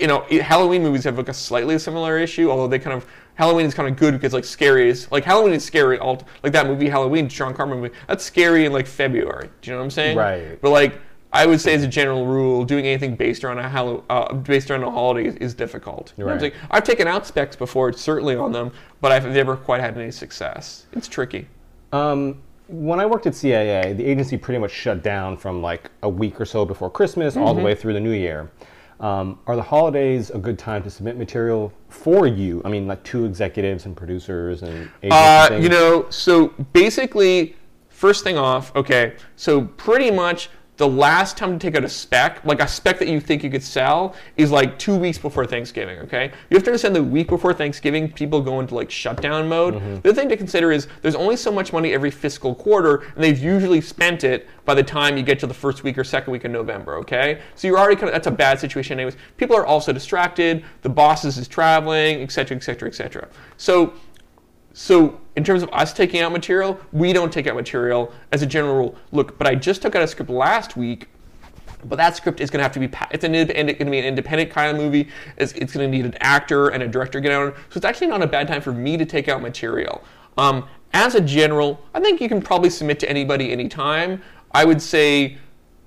You know, Halloween movies have like a slightly similar issue, although they kind of Halloween is kind of good because like scary is like Halloween is scary. All like that movie Halloween, John Carpenter movie, that's scary in like February. Do you know what I'm saying? Right. But like I would say as a general rule, doing anything based around a uh, based around a holiday is, is difficult. You I'm Right. saying? I've taken out specs before, certainly on them, but I've never quite had any success. It's tricky. Um, when I worked at CAA, the agency pretty much shut down from like a week or so before Christmas all Mm-hmm. the way through the new year. Um, are the holidays a good time to submit material for you? I mean, like to executives and producers and agents. and Uh, you know, so basically, first thing off, okay, so pretty much the last time to take out a spec, like a spec that you think you could sell, is like two weeks before Thanksgiving, okay? You have to understand the week before Thanksgiving, people go into like shutdown mode. Mm-hmm. The other thing to consider is there's only so much money every fiscal quarter, and they've usually spent it by the time you get to the first week or second week of November, okay? So you're already kind of, that's a bad situation anyways. People are also distracted, the bosses is traveling, et cetera, et cetera, et cetera. So so in terms of us taking out material, we don't take out material as a general rule. Look, but I just took out a script last week. But that script is going to have to be it's an going to be an independent kind of movie. It's, it's going to need an actor and a director to get out. So it's actually not a bad time for me to take out material. Um, as a general, I think you can probably submit to anybody anytime. I would say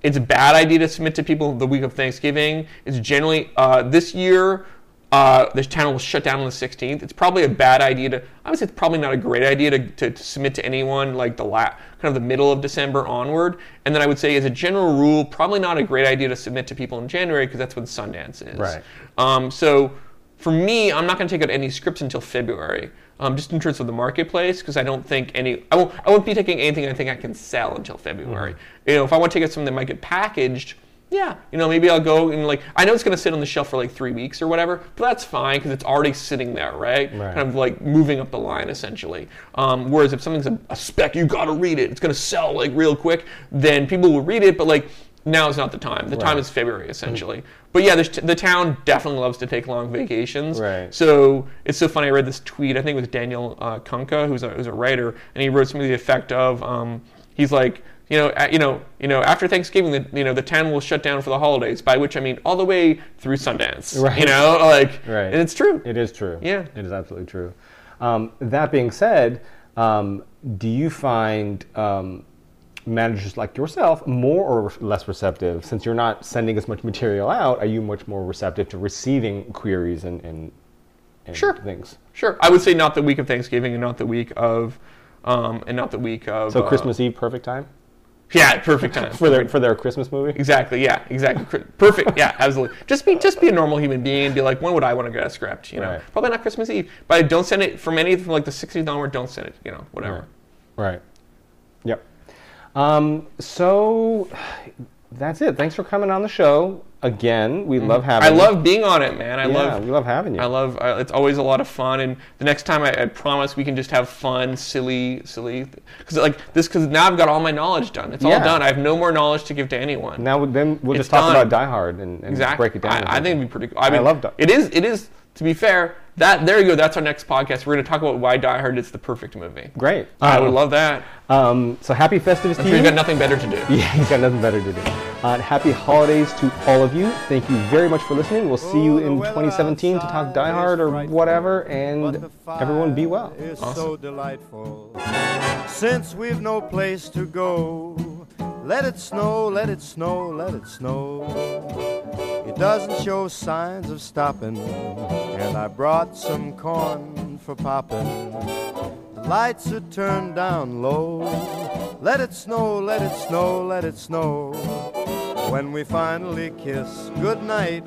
it's a bad idea to submit to people the week of Thanksgiving. It's generally, uh, this year, uh, the channel was shut down on the 16th. It's probably a bad idea to. I would say it's probably not a great idea to, to, to submit to anyone like the la- kind of the middle of December onward. And then I would say, as a general rule, probably not a great idea to submit to people in January because that's when Sundance is. Right. Um, so for me, I'm not going to take out any scripts until February. Um, just in terms of the marketplace, because I don't think any, I won't, I won't be taking anything I think I can sell until February. You know, if I want to take out something that might get packaged, yeah, you know, maybe I'll go and like I know it's going to sit on the shelf for like three weeks or whatever, but that's fine because it's already sitting there, right? Right. Kind of like moving up the line essentially. Um, whereas if something's a, a spec, you got to read it. It's going to sell like real quick. Then people will read it, but like now is not the time. The time is February essentially. But yeah, the, the town definitely loves to take long vacations. Right. So it's so funny. I read this tweet. I think it was Daniel uh, Kunka, who's a, who's a writer, and he wrote something to the effect of, um, he's like, you know, uh, you know, you know, after Thanksgiving, the, you know, the town will shut down for the holidays. By which I mean all the way through Sundance. Right. You know, like, Right. and it's true. It is true. Yeah. It is absolutely true. Um, that being said, um, do you find um, managers like yourself more or less receptive? Since you're not sending as much material out, are you much more receptive to receiving queries and, and, and Sure. things? Sure. I would say not the week of Thanksgiving and not the week of, um, and not the week of. So uh, Christmas Eve, perfect time Yeah, perfect time for their for their Christmas movie. Exactly. Yeah. Exactly. Perfect. Yeah. Absolutely. Just be just be a normal human being and be like, when would I want to get a script? You know, Right. probably not Christmas Eve, but don't send it from anything from like the 60s onward. Don't send it. You know, whatever. Right. Yep. Um, so that's it. Thanks for coming on the show. Again. We love having. I love being on it, man. I Yeah, love we love having you. I love. Uh, it's always a lot of fun, and the next time I, I promise we can just have fun, silly, silly. Because like this, because now I've got all my knowledge done. It's all done. I have no more knowledge to give to anyone. Now then we'll It's just talk done. about Die Hard and, and exactly. break it down. I, I think it'd be pretty. cool. I mean, I love Die- it is. It is. To be fair, that there you go. That's our next podcast. We're going to talk about why Die Hard is the perfect movie. great. I Um, would love that. Um, so happy Festivus to Because you. we've got nothing better to do. Yeah, he's got nothing better to do. Uh, happy holidays to all of you. Thank you very much for listening. We'll see you in 2017 to talk Die Hard or whatever, and everyone be well. Is Awesome. so delightful. Since we've no place to go, let it snow, let it snow, let it snow. It doesn't show signs of stopping, and I brought some corn for popping. The lights are turned down low. Let it snow, let it snow, let it snow. When we finally kiss goodnight,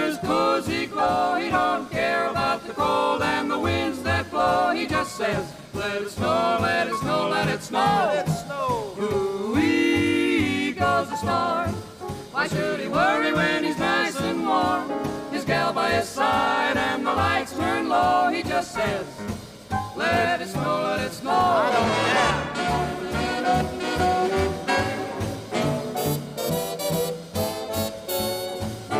cozy glow. He don't care about the cold and the winds that blow. He just says, let it snow, let it snow, let it snow. Let it snow. Ooh-wee goes the star. Why should he worry when he's nice and warm? His gal by his side and the lights turn low. He just says, let it snow, let it snow.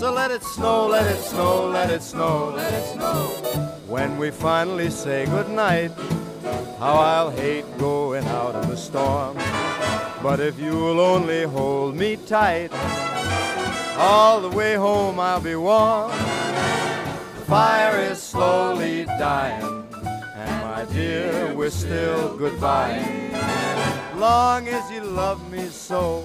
so let it snow, let it snow, let it snow, let it snow. When we finally say goodnight, how I'll hate going out in the storm. But if you'll only hold me tight, all the way home I'll be warm. The fire is slowly dying, and my dear, we're still goodbye. Long as you love me so,